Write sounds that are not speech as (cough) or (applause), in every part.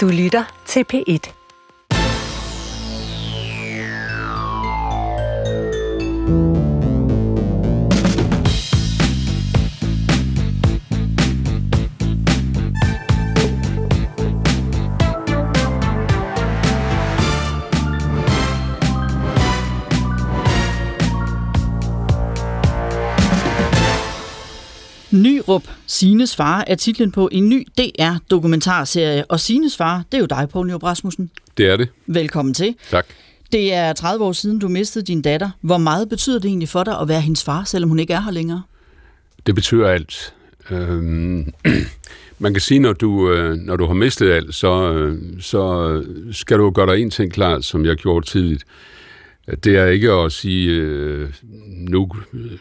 Du lytter til P1. Sines far, er titlen på en ny DR-dokumentarserie. Og Sines far, det er jo dig, Poul Nyrup Rasmussen. Det er det. Velkommen til. Tak. Det er 30 år siden, du mistede din datter. Hvor meget betyder det egentlig for dig at være hendes far, selvom hun ikke er her længere? Det betyder alt. Øhm, (clears throat) man kan sige, når du, øh, når du har mistet alt, så, øh, så skal du gøre dig en ting klar, som jeg gjorde tidligt. Det er ikke at sige, øh, nu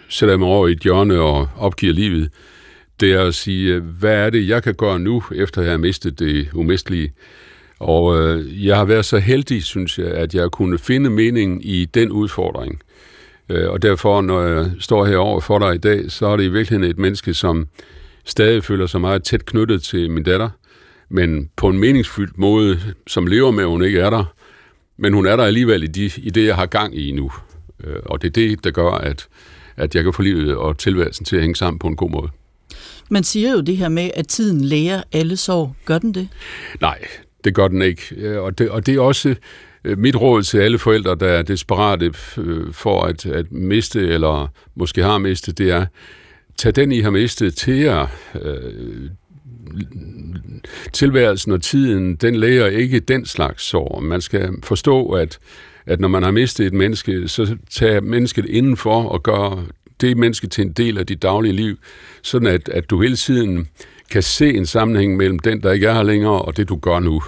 sætter jeg mig over i et hjørne og opgiver livet. Det er at sige, øh, hvad er det, jeg kan gøre nu, efter jeg har mistet det umistelige? Og øh, jeg har været så heldig, synes jeg, at jeg kunne finde mening i den udfordring. Øh, og derfor, når jeg står herovre for dig i dag, så er det i virkeligheden et menneske, som stadig føler sig meget tæt knyttet til min datter, men på en meningsfyldt måde, som lever med, at hun ikke er der, men hun er der alligevel i, de, i det, jeg har gang i nu. Øh, og det er det, der gør, at, at jeg kan få livet og tilværelsen til at hænge sammen på en god måde. Man siger jo det her med, at tiden lærer alle sår. Gør den det? Nej, det gør den ikke. Øh, og det, og det er også øh, mit råd til alle forældre, der er desperate øh, for at, at miste, eller måske har mistet, det er, tag den, I har mistet til jer. Tilværelsen og tiden, den læger ikke den slags sår. Man skal forstå, at, at når man har mistet et menneske, så tager mennesket indenfor og gør det menneske til en del af dit daglige liv, sådan at, at du hele tiden kan se en sammenhæng mellem den, der ikke er her længere, og det, du gør nu.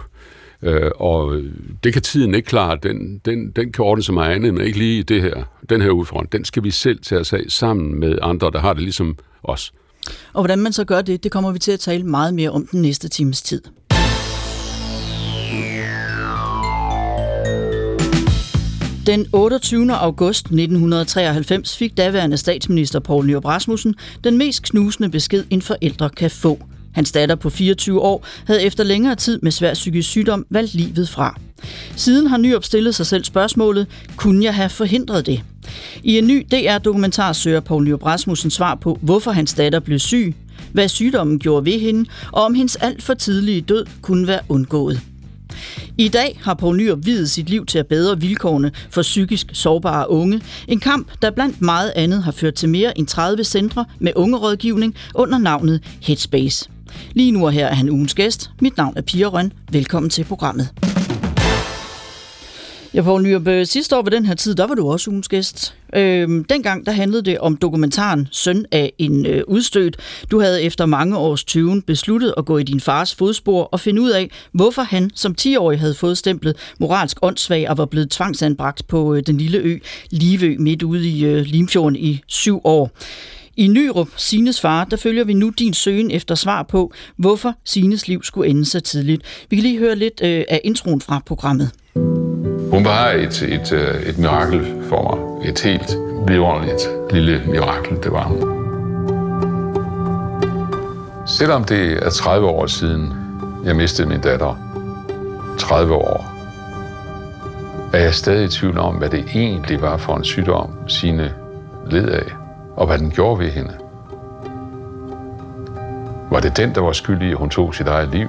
Øh, og det kan tiden ikke klare. Den, den, den kan ordne sig meget andet, men ikke lige det her. Den her udfordring, den skal vi selv tage os af sammen med andre, der har det ligesom os. Og hvordan man så gør det, det kommer vi til at tale meget mere om den næste times tid. Den 28. august 1993 fik daværende statsminister Poul Nyrup Rasmussen den mest knusende besked, en forældre kan få. Hans datter på 24 år havde efter længere tid med svær psykisk sygdom valgt livet fra. Siden har Nyrup stillet sig selv spørgsmålet, kunne jeg have forhindret det? I en ny DR-dokumentar søger Poul Nyrup Rasmussen svar på, hvorfor hans datter blev syg, hvad sygdommen gjorde ved hende, og om hendes alt for tidlige død kunne være undgået. I dag har Poul Nyrup videt sit liv til at bedre vilkårene for psykisk sårbare unge. En kamp, der blandt meget andet har ført til mere end 30 centre med ungerådgivning under navnet Headspace. Lige nu og her er han ugens gæst. Mit navn er Pia Røn. Velkommen til programmet. Ja, Poul Nyrup, sidste år ved den her tid, der var du også ugens gæst. Øhm, dengang der handlede det om dokumentaren Søn af en øh, udstødt. Du havde efter mange års tyven besluttet at gå i din fars fodspor og finde ud af, hvorfor han som 10-årig havde fået stemplet moralsk åndssvag og var blevet tvangsanbragt på øh, den lille ø Livø midt ude i øh, Limfjorden i syv år. I Nyrup, Sines far, der følger vi nu din søgen efter svar på, hvorfor Sines liv skulle ende så tidligt. Vi kan lige høre lidt øh, af introen fra programmet. Hun var et, et, øh, et mirakel for mig. Et helt vidunderligt lille mirakel, det var hun. Selvom det er 30 år siden, jeg mistede min datter, 30 år, er jeg stadig i tvivl om, hvad det egentlig var for en sygdom, sine led af, og hvad den gjorde ved hende. Var det den, der var skyldig i, at hun tog sit eget liv?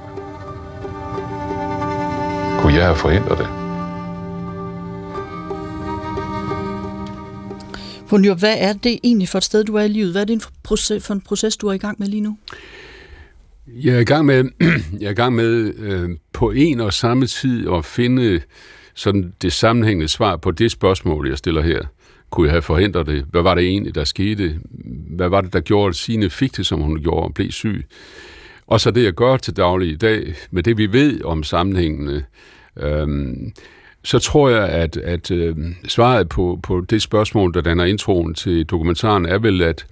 Kunne jeg have forhindret det? Nyrup, hvad er det egentlig for et sted, du er i livet? Hvad er det for en proces, du er i gang med lige nu? Jeg er i gang med, (clears throat) jeg er i gang med øh, på en og samme tid at finde sådan det sammenhængende svar på det spørgsmål, jeg stiller her. Kunne jeg have forhindret det? Hvad var det egentlig, der skete? Hvad var det, der gjorde, at Signe fik det, som hun gjorde, og blev syg? Og så det, jeg gør til daglig i dag, med det, vi ved om sammenhængene. Øhm, så tror jeg, at, at øh, svaret på, på det spørgsmål, der danner introen til dokumentaren, er vel, at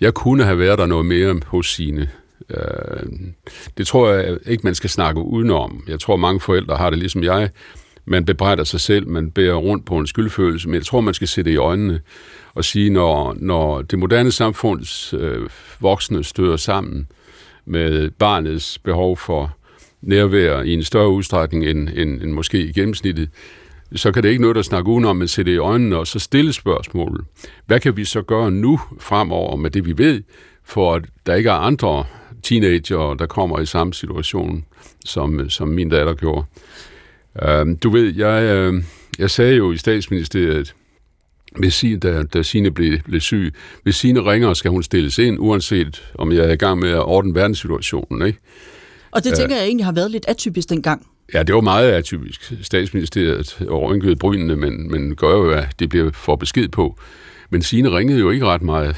jeg kunne have været der noget mere hos sine. Øh, det tror jeg ikke, man skal snakke udenom. Jeg tror, mange forældre har det ligesom jeg. Man bebrejder sig selv, man bærer rundt på en skyldfølelse, men jeg tror, man skal se det i øjnene og sige, når, når det moderne samfunds øh, voksne støder sammen med barnets behov for nærvær i en større udstrækning end, end, end måske i gennemsnittet, så kan det ikke noget at snakke udenom, men sætte i øjnene og så stille spørgsmålet. Hvad kan vi så gøre nu fremover med det, vi ved, for at der ikke er andre teenager, der kommer i samme situation, som, som min datter gjorde. Uh, du ved, jeg, uh, jeg sagde jo i statsministeriet, hvis Signe, da, da Signe blev, blev syg, hvis Signe ringer, skal hun stilles ind, uanset om jeg er i gang med at ordne verdenssituationen. Ikke? Og det tænker jeg egentlig har været lidt atypisk dengang. Ja, det var meget atypisk. Statsministeriet rynkede brynene, men, men gør jo, at det bliver for besked på. Men Signe ringede jo ikke ret meget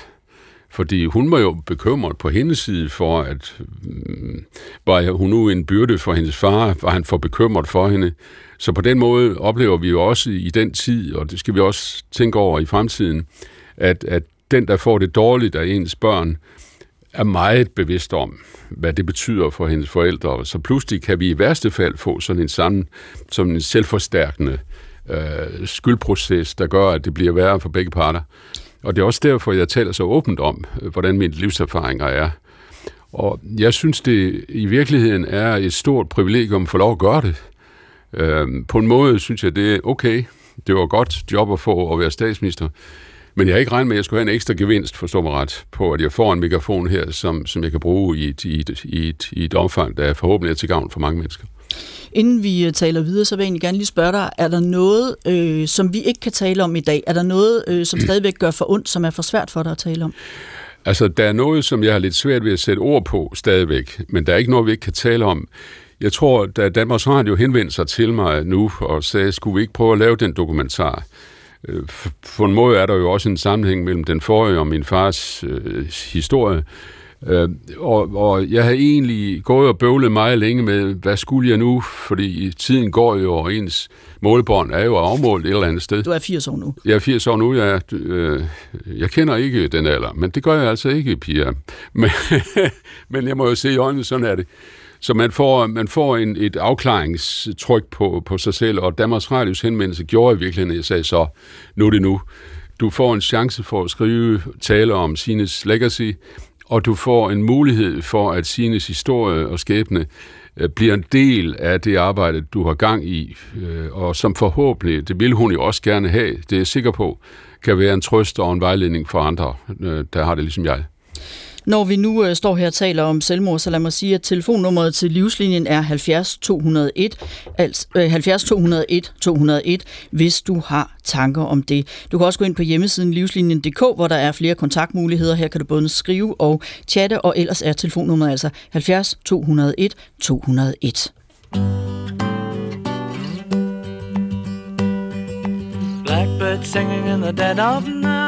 fordi hun var jo bekymret på hendes side for, at mm, var hun nu en byrde for hendes far, var han for bekymret for hende. Så på den måde oplever vi jo også i den tid, og det skal vi også tænke over i fremtiden, at, at den, der får det dårligt af ens børn, er meget bevidst om, hvad det betyder for hendes forældre. Så pludselig kan vi i værste fald få sådan en sammen, som en selvforstærkende øh, skyldproces, der gør, at det bliver værre for begge parter. Og det er også derfor, jeg taler så åbent om, øh, hvordan mine livserfaringer er. Og jeg synes, det i virkeligheden er et stort privilegium at få lov at gøre det. Øh, på en måde synes jeg, det er okay. Det var godt job at få at være statsminister. Men jeg har ikke regnet med, at jeg skulle have en ekstra gevinst, forstå mig ret, på at jeg får en megafon her, som, som jeg kan bruge i et, i, et, i, et, i et omfang, der forhåbentlig er til gavn for mange mennesker. Inden vi øh, taler videre, så vil jeg egentlig gerne lige spørge dig, er der noget, øh, som vi ikke kan tale om i dag? Er der noget, øh, som stadigvæk gør for ondt, som er for svært for dig at tale om? Altså, der er noget, som jeg har lidt svært ved at sætte ord på stadigvæk, men der er ikke noget, vi ikke kan tale om. Jeg tror, da Danmarks Radio henvendte sig til mig nu og sagde, skulle vi ikke prøve at lave den dokumentar? Øh, for en måde er der jo også en sammenhæng mellem den forrige og min fars øh, historie, Øh, og, og jeg har egentlig gået og bøvlet meget længe med, hvad skulle jeg nu? Fordi tiden går jo, og ens målbånd er jo afmålt et eller andet sted. Du er 80 år nu. Jeg er 80 år nu, ja. Øh, jeg kender ikke den alder, men det gør jeg altså ikke, Pia. (laughs) Men, men jeg må jo se i øjnene, sådan er det. Så man får, man får en, et afklaringstryk på, på sig selv, og Danmarks Radios henvendelse gjorde i virkeligheden, at jeg sagde så, nu er det nu. Du får en chance for at skrive, tale om Sines legacy, og du får en mulighed for, at Sines historie og skæbne øh, bliver en del af det arbejde, du har gang i, øh, og som forhåbentlig, det vil hun jo også gerne have, det er jeg sikker på, kan være en trøst og en vejledning for andre, øh, der har det ligesom jeg. Når vi nu øh, står her og taler om selvmord, så lad mig sige, at telefonnummeret til livslinjen er 70 201, altså øh, 70 201 201, hvis du har tanker om det. Du kan også gå ind på hjemmesiden livslinjen.dk, hvor der er flere kontaktmuligheder. Her kan du både skrive og chatte, og ellers er telefonnummeret altså 70 201 201. Blackbird singing in the dead of night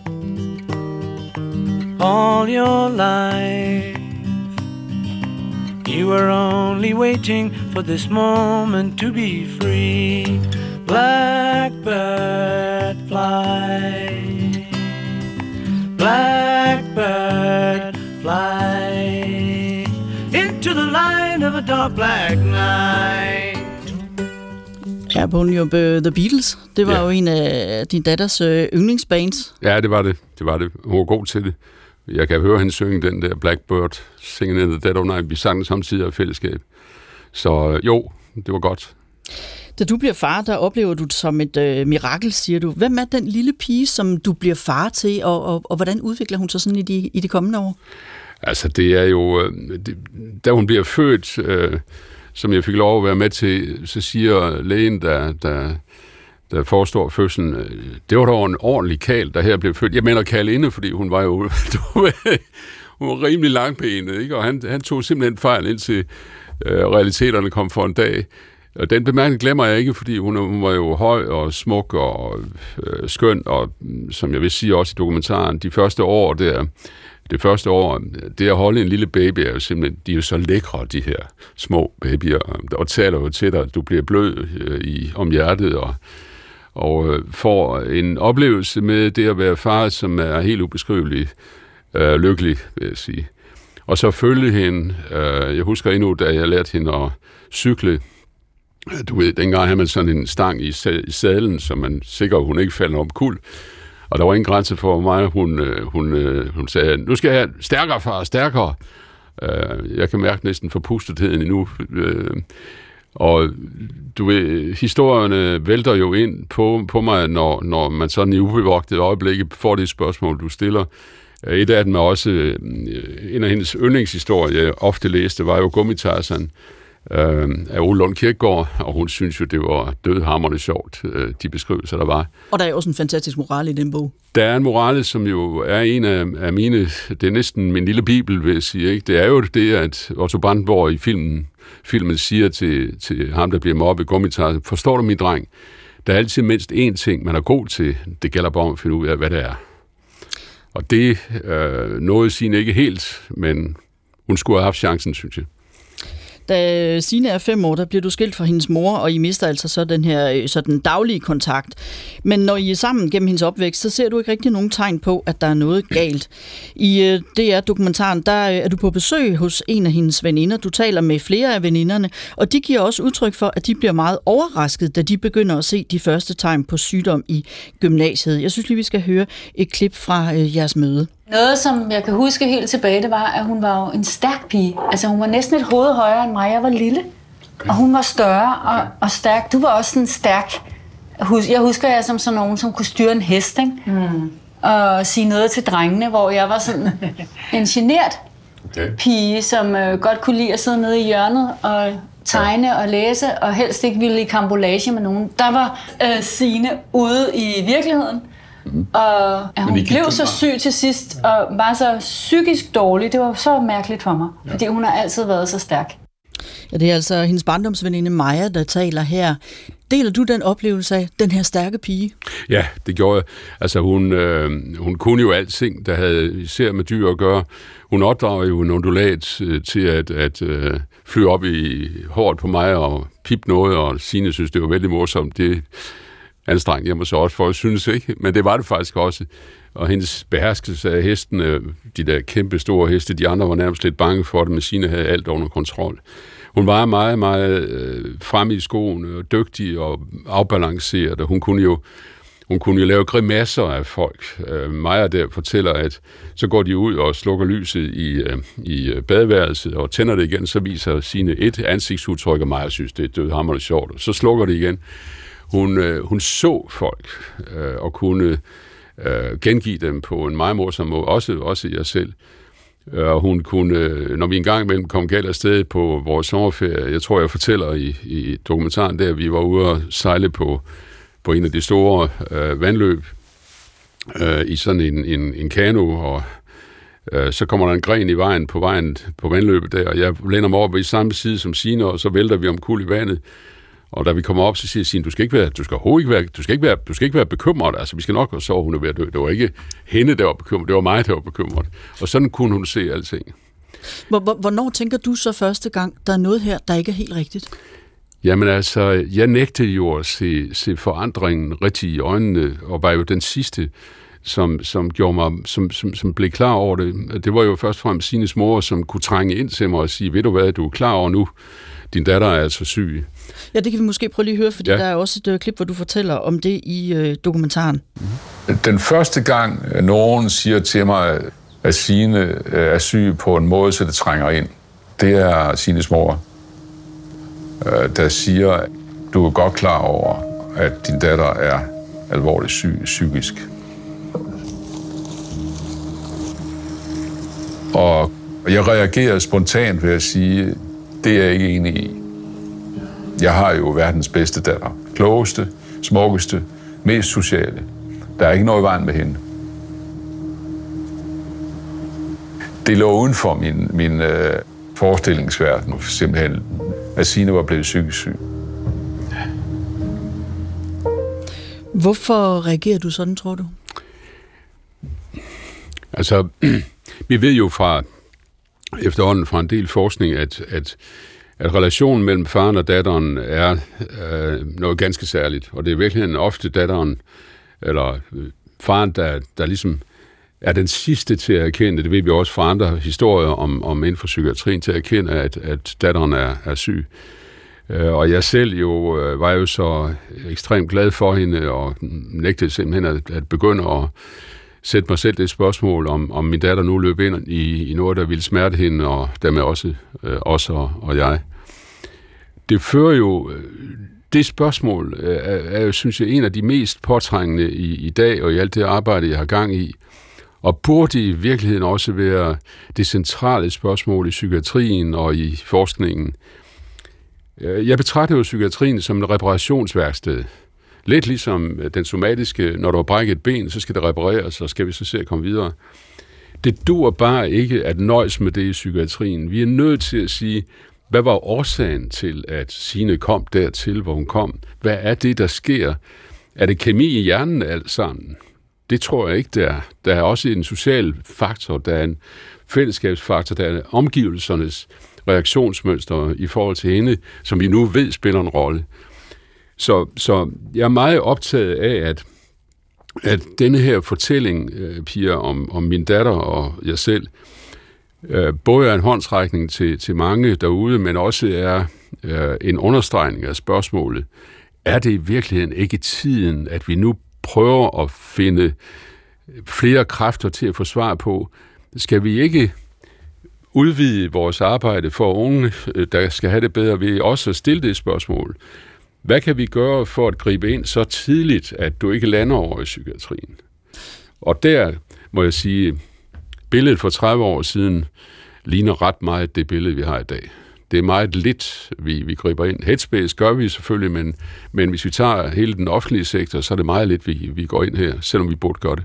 all your life. You were only waiting for this moment to be free. Blackbird fly. Blackbird fly into the light of a dark black night. Ja, Paul Job, øh, The Beatles, det var ja. jo en af din datters øh, yndlingsbands. Ja, det var det. Det var det. Hun var god til det. Jeg kan høre hende synge den der Blackbird, Singing in the Dead of Night. Vi sang den samtidig i fællesskab. Så jo, det var godt. Da du bliver far, der oplever du det som et øh, mirakel, siger du. Hvem er den lille pige, som du bliver far til, og, og, og hvordan udvikler hun sig sådan i de, i de kommende år? Altså, det er jo... Øh, det, da hun bliver født, øh, som jeg fik lov at være med til, så siger lægen, der, der der forestår fødslen, øh, det var dog en ordentlig kal, der her blev født. Jeg mener kal inde, fordi hun var jo (laughs) hun var rimelig langbenet, ikke? og han, han tog simpelthen fejl indtil øh, realiteterne kom for en dag. Og den bemærkning glemmer jeg ikke, fordi hun, hun var jo høj og smuk og øh, skøn, og mm, som jeg vil sige også i dokumentaren, de første år der, det første år, det at holde en lille baby er jo simpelthen, de er jo så lækre, de her små babyer, og taler jo til dig, du bliver blød øh, i, om hjertet, og, og øh, får en oplevelse med det at være far, som er helt ubeskrivelig øh, lykkelig, vil jeg sige. Og så følge hende, øh, jeg husker endnu, da jeg lærte hende at cykle, du ved, dengang havde man sådan en stang i, sadlen, så man sikker, hun ikke falder om kul. Og der var ingen grænse for mig. Hun, øh, hun, øh, hun sagde, nu skal jeg have stærkere, far, stærkere. Øh, jeg kan mærke næsten forpustetheden endnu. Øh, og du ved, historierne vælter jo ind på, på mig, når, når man sådan i ubevogtet øjeblik får det spørgsmål, du stiller. Et af dem er også, en af hendes yndlingshistorier, jeg ofte læste, var jo Gummitarsan, øh, af Ole Lund Kirkegaard, og hun synes jo, det var dødhammerne sjovt, øh, de beskrivelser, der var. Og der er også en fantastisk moral i den bog. Der er en morale, som jo er en af, af mine, det er næsten min lille bibel, vil jeg sige. Ikke? Det er jo det, at Otto Brandenborg i filmen, filmen siger til, til ham, der bliver mobbet gummitar, forstår du, min dreng? Der er altid mindst én ting, man er god til. Det gælder bare om at finde ud af, hvad det er. Og det øh, nåede sin ikke helt, men hun skulle have haft chancen, synes jeg. Da Signe er fem år, der bliver du skilt fra hendes mor, og I mister altså så den her øh, så den daglige kontakt. Men når I er sammen gennem hendes opvækst, så ser du ikke rigtig nogen tegn på, at der er noget galt. I øh, DR-dokumentaren, der øh, er du på besøg hos en af hendes veninder. Du taler med flere af veninderne, og de giver også udtryk for, at de bliver meget overrasket, da de begynder at se de første tegn på sygdom i gymnasiet. Jeg synes lige, vi skal høre et klip fra jeres møde. Noget, som jeg kan huske helt tilbage, det var, at hun var jo en stærk pige. Altså hun var næsten et hoved højere end mig. Jeg var lille. Okay. Og hun var større og, og stærk. Du var også sådan stærk. Jeg husker jeg som sådan nogen, som kunne styre en hest, ikke? Mm. Og sige noget til drengene, hvor jeg var sådan (laughs) en genert okay. pige, som øh, godt kunne lide at sidde nede i hjørnet og tegne ja. og læse, og helst ikke ville i kambolage med nogen. Der var øh, Sine ude i virkeligheden, Mm. Og at hun blev så syg til sidst, og var så psykisk dårlig, det var så mærkeligt for mig, ja. fordi hun har altid været så stærk. Ja, det er altså hendes barndomsveninde Maja, der taler her. Deler du den oplevelse af den her stærke pige? Ja, det gjorde jeg. Altså hun, øh, hun kunne jo alting, der havde især med dyr at gøre. Hun opdrager jo en ondulat øh, til at, at øh, flyve op i hårdt på mig og pip noget, og Signe synes, det var vældig morsomt. Det, anstrengt hjemme hos os, for jeg synes, ikke? Men det var det faktisk også. Og hendes beherskelse af hestene, de der kæmpe store heste, de andre var nærmest lidt bange for det, men sine havde alt under kontrol. Hun var meget, meget øh, fremme i skoene, og dygtig og afbalanceret, og hun kunne jo hun kunne jo lave grimasser af folk. Øh, Maja der fortæller, at så går de ud og slukker lyset i, øh, i øh, badeværelset og tænder det igen, så viser sine et ansigtsudtryk, og Maja synes, det er dødhammerende sjovt, og så slukker det igen. Hun, øh, hun så folk øh, og kunne øh, gengive dem på en meget morsom måde, også, også jeg selv. Og hun kunne, øh, når vi engang imellem kom galt afsted på vores sommerferie, jeg tror, jeg fortæller i, i dokumentaren der, vi var ude og sejle på, på en af de store øh, vandløb øh, i sådan en, en, en kano, og øh, så kommer der en gren i vejen på vejen på vandløbet der, og jeg læner mig over i samme side som Sina, og så vælter vi omkuld i vandet. Og da vi kommer op, så siger Signe, du skal ikke være, du skal ikke være, du skal ikke være, du skal ikke være bekymret. Altså, vi skal nok så hun er ved at dø. Det var ikke hende, der var bekymret, det var mig, der var bekymret. Og sådan kunne hun se alting. Hvornår tænker du så første gang, der er noget her, der ikke er helt rigtigt? Jamen altså, jeg nægtede jo at se, se forandringen rigtig i øjnene, og var jo den sidste, som, som, gjorde mig, som, som, som blev klar over det. Det var jo først og fremmest Sines mor, som kunne trænge ind til mig og sige, ved du hvad, du er klar over nu, din datter er altså syg. Ja, det kan vi måske prøve lige at høre, fordi ja. der er også et uh, klip, hvor du fortæller om det i uh, dokumentaren. Den første gang, øh, nogen siger til mig, at Signe er syg på en måde, så det trænger ind, det er Sines mor, der siger, at du er godt klar over, at din datter er alvorligt syg psykisk. Og jeg reagerede spontant ved at sige, det er jeg ikke enig i. Jeg har jo verdens bedste datter. Klogeste, smukkeste, mest sociale. Der er ikke noget i vejen med hende. Det lå uden for min, min øh, forestillingsverden, simpelthen, at Signe var blevet psykisk syg. Hvorfor reagerer du sådan, tror du? Altså, (clears throat) vi ved jo fra efterhånden fra en del forskning, at, at, at relationen mellem faren og datteren er øh, noget ganske særligt. Og det er virkelig ofte datteren, eller øh, faren, der, der ligesom er den sidste til at erkende, det ved vi også fra andre historier om, om inden for psykiatrien, til at erkende, at, at datteren er, er syg. Øh, og jeg selv jo øh, var jo så ekstremt glad for hende, og nægtede simpelthen at, at begynde at sætte mig selv det spørgsmål, om, om min datter nu løb ind i, i noget, der ville smerte hende, og dermed også øh, os og, og jeg. Det fører jo... Øh, det spørgsmål øh, er, er jo, synes jeg, en af de mest påtrængende i, i dag, og i alt det arbejde, jeg har gang i, og burde i virkeligheden også være det centrale spørgsmål i psykiatrien og i forskningen. Øh, jeg betragter jo psykiatrien som et reparationsværksted. Lidt ligesom den somatiske, når du har brækket et ben, så skal det repareres, så skal vi så se at komme videre. Det dur bare ikke at nøjes med det i psykiatrien. Vi er nødt til at sige, hvad var årsagen til, at Sine kom dertil, hvor hun kom? Hvad er det, der sker? Er det kemi i hjernen alt sammen? Det tror jeg ikke, der er. Der er også en social faktor, der er en fællesskabsfaktor, der er omgivelsernes reaktionsmønster i forhold til hende, som vi nu ved spiller en rolle. Så, så jeg er meget optaget af, at, at denne her fortælling, øh, Pia, om, om min datter og jeg selv, øh, Øh, både er en håndsrækning til, til mange derude, men også er øh, en understregning af spørgsmålet. Er det i virkeligheden ikke tiden, at vi nu prøver at finde flere kræfter til at få svar på? Skal vi ikke udvide vores arbejde for unge, øh, der skal have det bedre ved også at stille det spørgsmål? Hvad kan vi gøre for at gribe ind så tidligt, at du ikke lander over i psykiatrien? Og der må jeg sige, billedet for 30 år siden ligner ret meget det billede, vi har i dag. Det er meget lidt, vi, vi griber ind. Headspace gør vi selvfølgelig, men, men hvis vi tager hele den offentlige sektor, så er det meget lidt, vi, vi går ind her, selvom vi burde gøre det.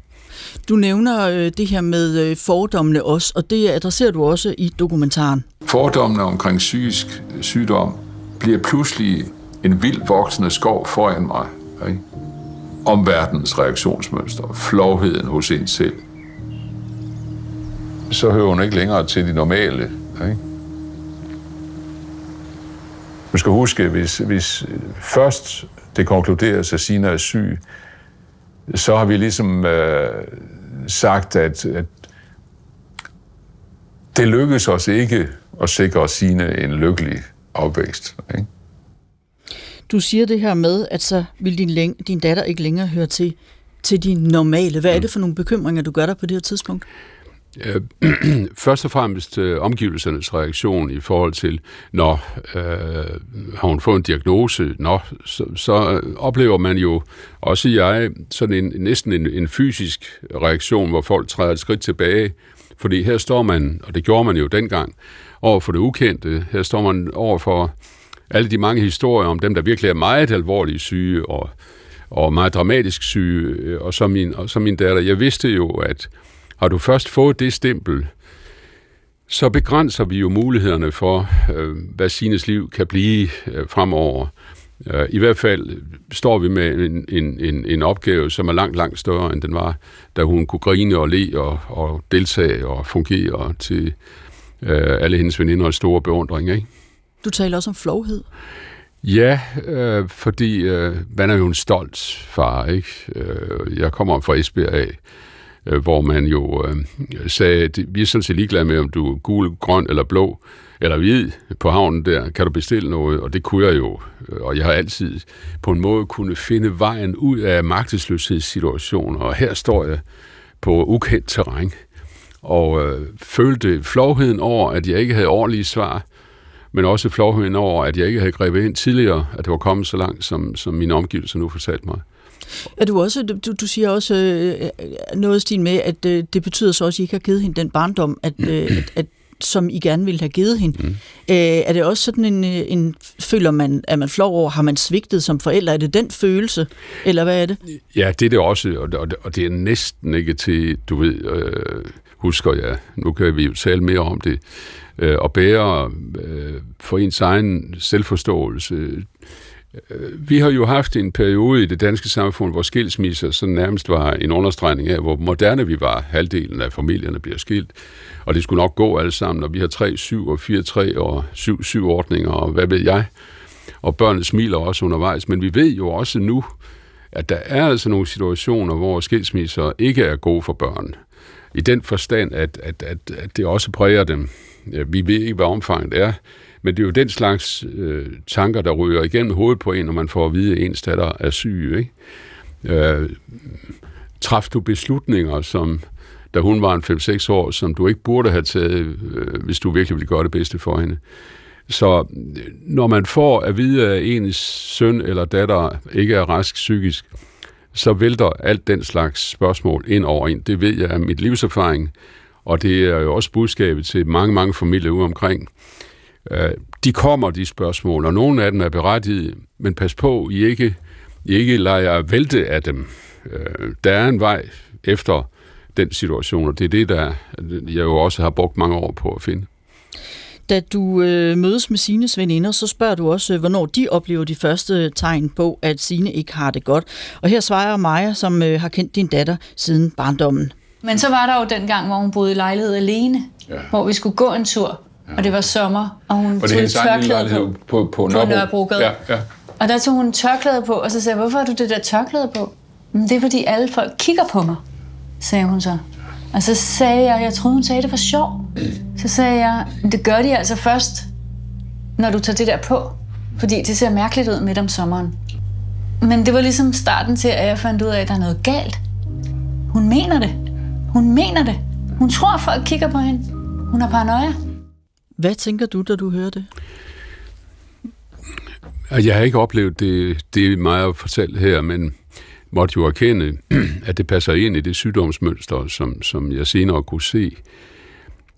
Du nævner øh, det her med øh, fordommene også, og det adresserer du også i dokumentaren. Fordommene omkring psykisk sygdom bliver pludselig en vild voksende skov foran mig. Ikke? Om verdens reaktionsmønster, flovheden hos en selv. Så hører hun ikke længere til de normale. Ikke? Man skal huske, hvis, hvis først det konkluderes, at Sina er syg, så har vi ligesom øh, sagt, at, at det lykkes os ikke at sikre Sina en lykkelig opvækst. Ikke? Du siger det her med, at så vil din, læng- din datter ikke længere høre til, til de normale. Hvad er det for nogle bekymringer, du gør der på det her tidspunkt? Øh, (clears throat) først og fremmest øh, omgivelsernes reaktion i forhold til, når øh, har hun fået en diagnose, når, så, så øh, oplever man jo, også jeg, sådan en, næsten en, en fysisk reaktion, hvor folk træder et skridt tilbage, fordi her står man, og det gjorde man jo dengang, over for det ukendte, her står man over for alle de mange historier om dem, der virkelig er meget alvorlige syge og, og meget dramatisk syge, øh, og så min, og så min datter. Jeg vidste jo, at har du først fået det stempel, så begrænser vi jo mulighederne for, øh, hvad Sines liv kan blive øh, fremover. Øh, I hvert fald står vi med en, en, en, en opgave, som er langt, langt større, end den var, da hun kunne grine og le og, og deltage og fungere til øh, alle hendes veninders store beundring. Ikke? Du taler også om flovhed. Ja, øh, fordi øh, man er jo en stolt far, ikke? Øh, jeg kommer fra Esbjerg af, øh, hvor man jo øh, sagde, at vi er sådan set ligeglade med, om du er gul, grøn eller blå, eller hvid på havnen der, kan du bestille noget? Og det kunne jeg jo, øh, og jeg har altid på en måde kunne finde vejen ud af magtesløshedssituationer, og her står jeg på ukendt terræn, og øh, følte flovheden over, at jeg ikke havde ordentlige svar, men også flovheden over, at jeg ikke havde grebet ind tidligere, at det var kommet så langt, som, som mine omgivelser nu fortalte mig. Er du også, du, du siger også øh, noget stil med, at øh, det betyder så også, at I ikke har givet hende den barndom, at, øh, at, at som I gerne ville have givet hende. Mm. Øh, er det også sådan en, øh, en føler man, er man flov over, har man svigtet som forælder? Er det den følelse, eller hvad er det? Ja, det er det også, og det, og det er næsten ikke til, du ved, øh, husker jeg, nu kan vi jo tale mere om det, øh, at bære øh, for ens egen selvforståelse Øh, Øh, vi har jo haft en periode i det danske samfund, hvor skilsmisser så nærmest var en understregning af, hvor moderne vi var. Halvdelen af familierne bliver skilt, og det skulle nok gå alle sammen, og vi har 3, 7 og 4, 3 og 7, 7 ordninger, og hvad ved jeg. Og børnene smiler også undervejs, men vi ved jo også nu, at der er altså nogle situationer, hvor skilsmisser ikke er gode for børn. I den forstand, at, at, at, at det også præger dem. Vi ved ikke, hvad omfanget er, men det er jo den slags øh, tanker, der ryger igennem hovedet på en, når man får at vide, at ens datter er syg. Ikke? Øh, traf du beslutninger, som da hun var en 5-6 år, som du ikke burde have taget, øh, hvis du virkelig ville gøre det bedste for hende. Så øh, når man får at vide, at ens søn eller datter ikke er rask psykisk, så vælter alt den slags spørgsmål ind over en. Det ved jeg af mit livserfaring, og det er jo også budskabet til mange, mange familier ude omkring. Øh, de kommer, de spørgsmål, og nogle af dem er berettiget, men pas på, I ikke, I ikke lader jer vælte af dem. Øh, der er en vej efter den situation, og det er det, der jeg jo også har brugt mange år på at finde. Da du øh, mødes med sine veninder, så spørger du også, øh, hvornår de oplever de første tegn på, at sine ikke har det godt. Og her svarer Maja, som øh, har kendt din datter siden barndommen. Men så var der jo den gang, hvor hun boede i lejlighed alene, ja. hvor vi skulle gå en tur, ja. og det var sommer, og hun og tog tørklæde på, på, på, på Nørrebrogade. Ja, ja. Og der tog hun tørklæde på, og så sagde jeg, hvorfor har du det der tørklæde på? Men det er, fordi alle folk kigger på mig, sagde hun så. Og så sagde jeg, jeg troede, hun sagde, det var sjov. Så sagde jeg, det gør de altså først, når du tager det der på. Fordi det ser mærkeligt ud midt om sommeren. Men det var ligesom starten til, at jeg fandt ud af, at der er noget galt. Hun mener det. Hun mener det. Hun tror, at folk kigger på hende. Hun har paranoia. Hvad tænker du, da du hører det? Altså, jeg har ikke oplevet det, det er meget at fortælle her, men måtte jo erkende, (clears throat) at det passer ind i det sygdomsmønster, som, som jeg senere kunne se.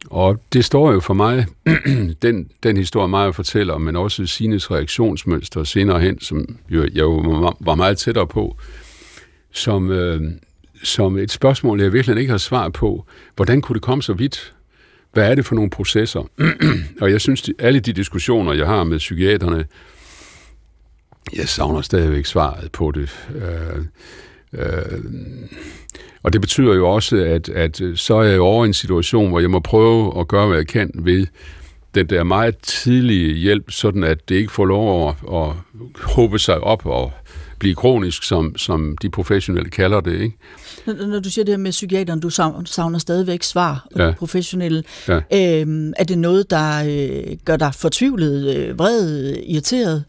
Og det står jo for mig, (clears throat) den, den historie mig fortæller, men også Sines reaktionsmønster senere hen, som jo, jeg jo var meget tættere på, som, øh, som et spørgsmål, jeg virkelig ikke har svar på. Hvordan kunne det komme så vidt? Hvad er det for nogle processer? (clears throat) og jeg synes, alle de diskussioner, jeg har med psykiaterne, jeg savner stadigvæk svaret på det. Øh, øh, og det betyder jo også, at, at så er jeg over i en situation, hvor jeg må prøve at gøre, hvad jeg kan ved den der meget tidlige hjælp, sådan at det ikke får lov at, at håbe sig op og blive kronisk, som, som de professionelle kalder det. Ikke? Når du siger det her med psykiateren, du savner stadigvæk svar, og ja. professionelle. Ja. Øhm, er det noget, der øh, gør dig fortvivlet, øh, vred, irriteret?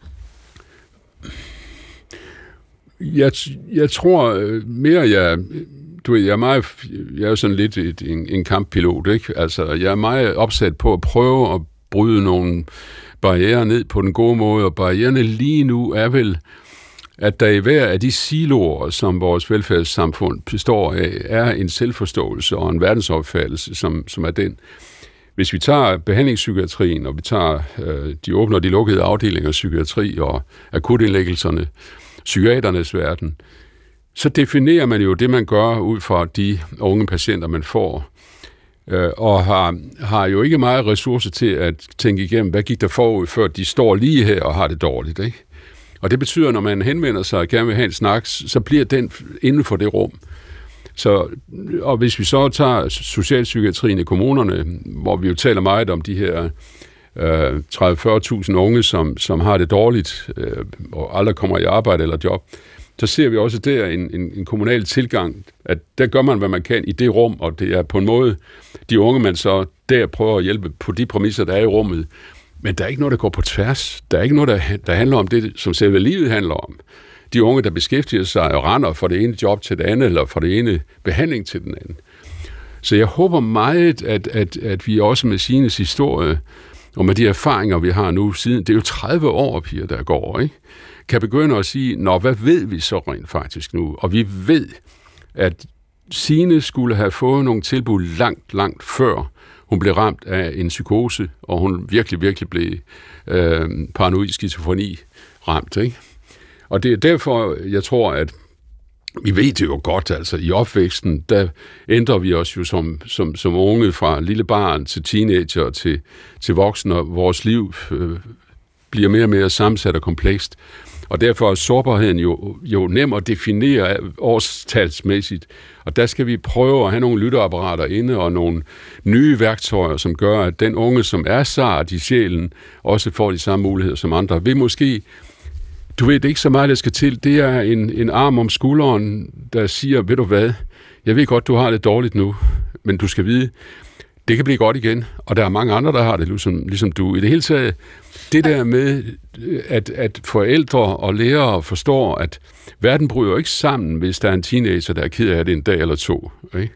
Jeg, jeg tror øh, mere, jeg, du ved, jeg er meget, jeg er jo sådan lidt et, en, en kamppilot, ikke? Altså, jeg er meget opsat på at prøve at bryde nogle barriere ned på den gode måde, og barriererne lige nu er vel, at der i hver af de siloer, som vores velfærdssamfund består af, er en selvforståelse og en verdensopfattelse, som, som er den. Hvis vi tager behandlingspsykiatrien, og vi tager øh, de åbne og de lukkede afdelinger af psykiatri og akutindlæggelserne, psykiaternes verden, så definerer man jo det, man gør ud fra de unge patienter, man får, øh, og har, har jo ikke meget ressourcer til at tænke igennem, hvad gik der forud, før de står lige her og har det dårligt. Ikke? Og det betyder, når man henvender sig og gerne vil have en snak, så bliver den inden for det rum. Så, og hvis vi så tager socialpsykiatrien i kommunerne, hvor vi jo taler meget om de her øh, 30-40.000 unge, som, som har det dårligt øh, og aldrig kommer i arbejde eller job, så ser vi også der en, en, en kommunal tilgang, at der gør man, hvad man kan i det rum, og det er på en måde de unge, man så der prøver at hjælpe på de præmisser, der er i rummet. Men der er ikke noget, der går på tværs. Der er ikke noget, der, der handler om det, som selve livet handler om. De unge, der beskæftiger sig og render fra det ene job til det andet, eller fra det ene behandling til den anden. Så jeg håber meget, at, at, at vi også med Sines historie, og med de erfaringer, vi har nu siden, det er jo 30 år, piger, der går, ikke? kan begynde at sige, nå, hvad ved vi så rent faktisk nu? Og vi ved, at Sine skulle have fået nogle tilbud langt, langt før hun blev ramt af en psykose, og hun virkelig, virkelig blev øh, paranoid skizofreni ramt. Ikke? Og det er derfor, jeg tror, at vi ved det jo godt, altså i opvæksten, der ændrer vi os jo som, som, som unge fra lille barn til teenager til, til voksne, og vores liv øh, bliver mere og mere sammensat og komplekst. Og derfor er sårbarheden jo, jo nem at definere årstalsmæssigt. Og der skal vi prøve at have nogle lytteapparater inde og nogle nye værktøjer, som gør, at den unge, som er sart i sjælen, også får de samme muligheder som andre. Vi måske du ved, det er ikke så meget, der skal til. Det er en, en arm om skulderen, der siger, ved du hvad, jeg ved godt, du har det dårligt nu, men du skal vide, det kan blive godt igen, og der er mange andre, der har det, ligesom, ligesom du. I det hele taget, det der med, øh, at, at forældre og lærere forstår, at verden bryder ikke sammen, hvis der er en teenager, der er ked af det en dag eller to. Ikke?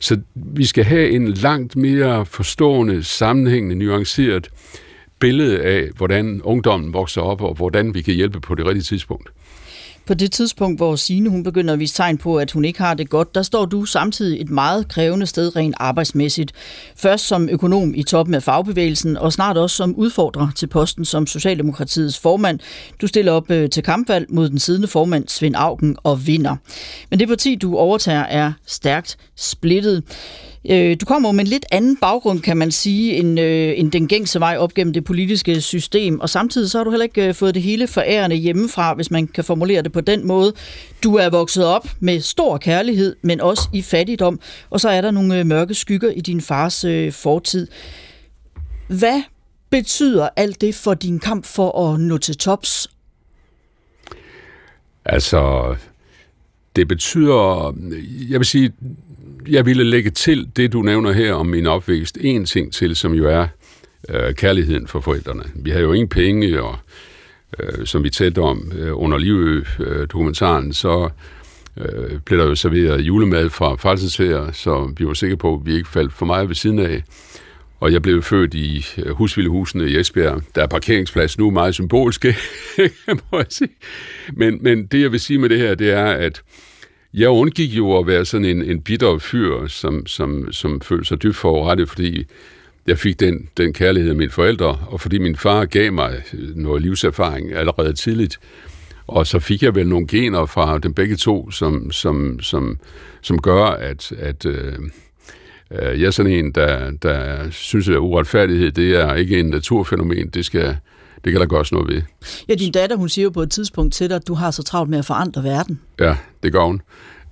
Så vi skal have en langt mere forstående, sammenhængende, nuanceret billede af, hvordan ungdommen vokser op, og hvordan vi kan hjælpe på det rigtige tidspunkt. På det tidspunkt, hvor Signe hun begynder at vise tegn på, at hun ikke har det godt, der står du samtidig et meget krævende sted rent arbejdsmæssigt. Først som økonom i toppen af fagbevægelsen, og snart også som udfordrer til posten som Socialdemokratiets formand. Du stiller op øh, til kampvalg mod den siddende formand Svend Augen og vinder. Men det parti, du overtager, er stærkt splittet. Øh, du kommer med en lidt anden baggrund, kan man sige, end, øh, end den gængse vej op gennem det politiske system, og samtidig så har du heller ikke øh, fået det hele forærende hjemmefra, hvis man kan formulere det på den måde. Du er vokset op med stor kærlighed, men også i fattigdom, og så er der nogle øh, mørke skygger i din fars øh, fortid. Hvad betyder alt det for din kamp for at nå til tops? Altså, det betyder, jeg vil sige, jeg ville lægge til det, du nævner her om min opvækst, en ting til, som jo er øh, kærligheden for forældrene. Vi havde jo ingen penge, og øh, som vi talte om øh, under Livø-dokumentaren, så øh, blev der jo serveret julemad fra Falsensfærd, så vi var sikre på, at vi ikke faldt for meget ved siden af. Og jeg blev født i øh, Husvildehusene i Esbjerg. Der er parkeringsplads nu, meget symbolsk, (laughs) må jeg sige. Men, men det, jeg vil sige med det her, det er, at jeg undgik jo at være sådan en, en bitter fyr, som, som, som følte sig dybt forurettet, fordi jeg fik den, den kærlighed af mine forældre, og fordi min far gav mig noget livserfaring allerede tidligt. Og så fik jeg vel nogle gener fra dem begge to, som, som, som, som gør, at, at øh, øh jeg er sådan en, der, der synes, at uretfærdighed, det er ikke en naturfænomen, det skal, det kan der gøres noget ved. Ja, din datter, hun siger jo på et tidspunkt til dig, at du har så travlt med at forandre verden. Ja, det gør hun.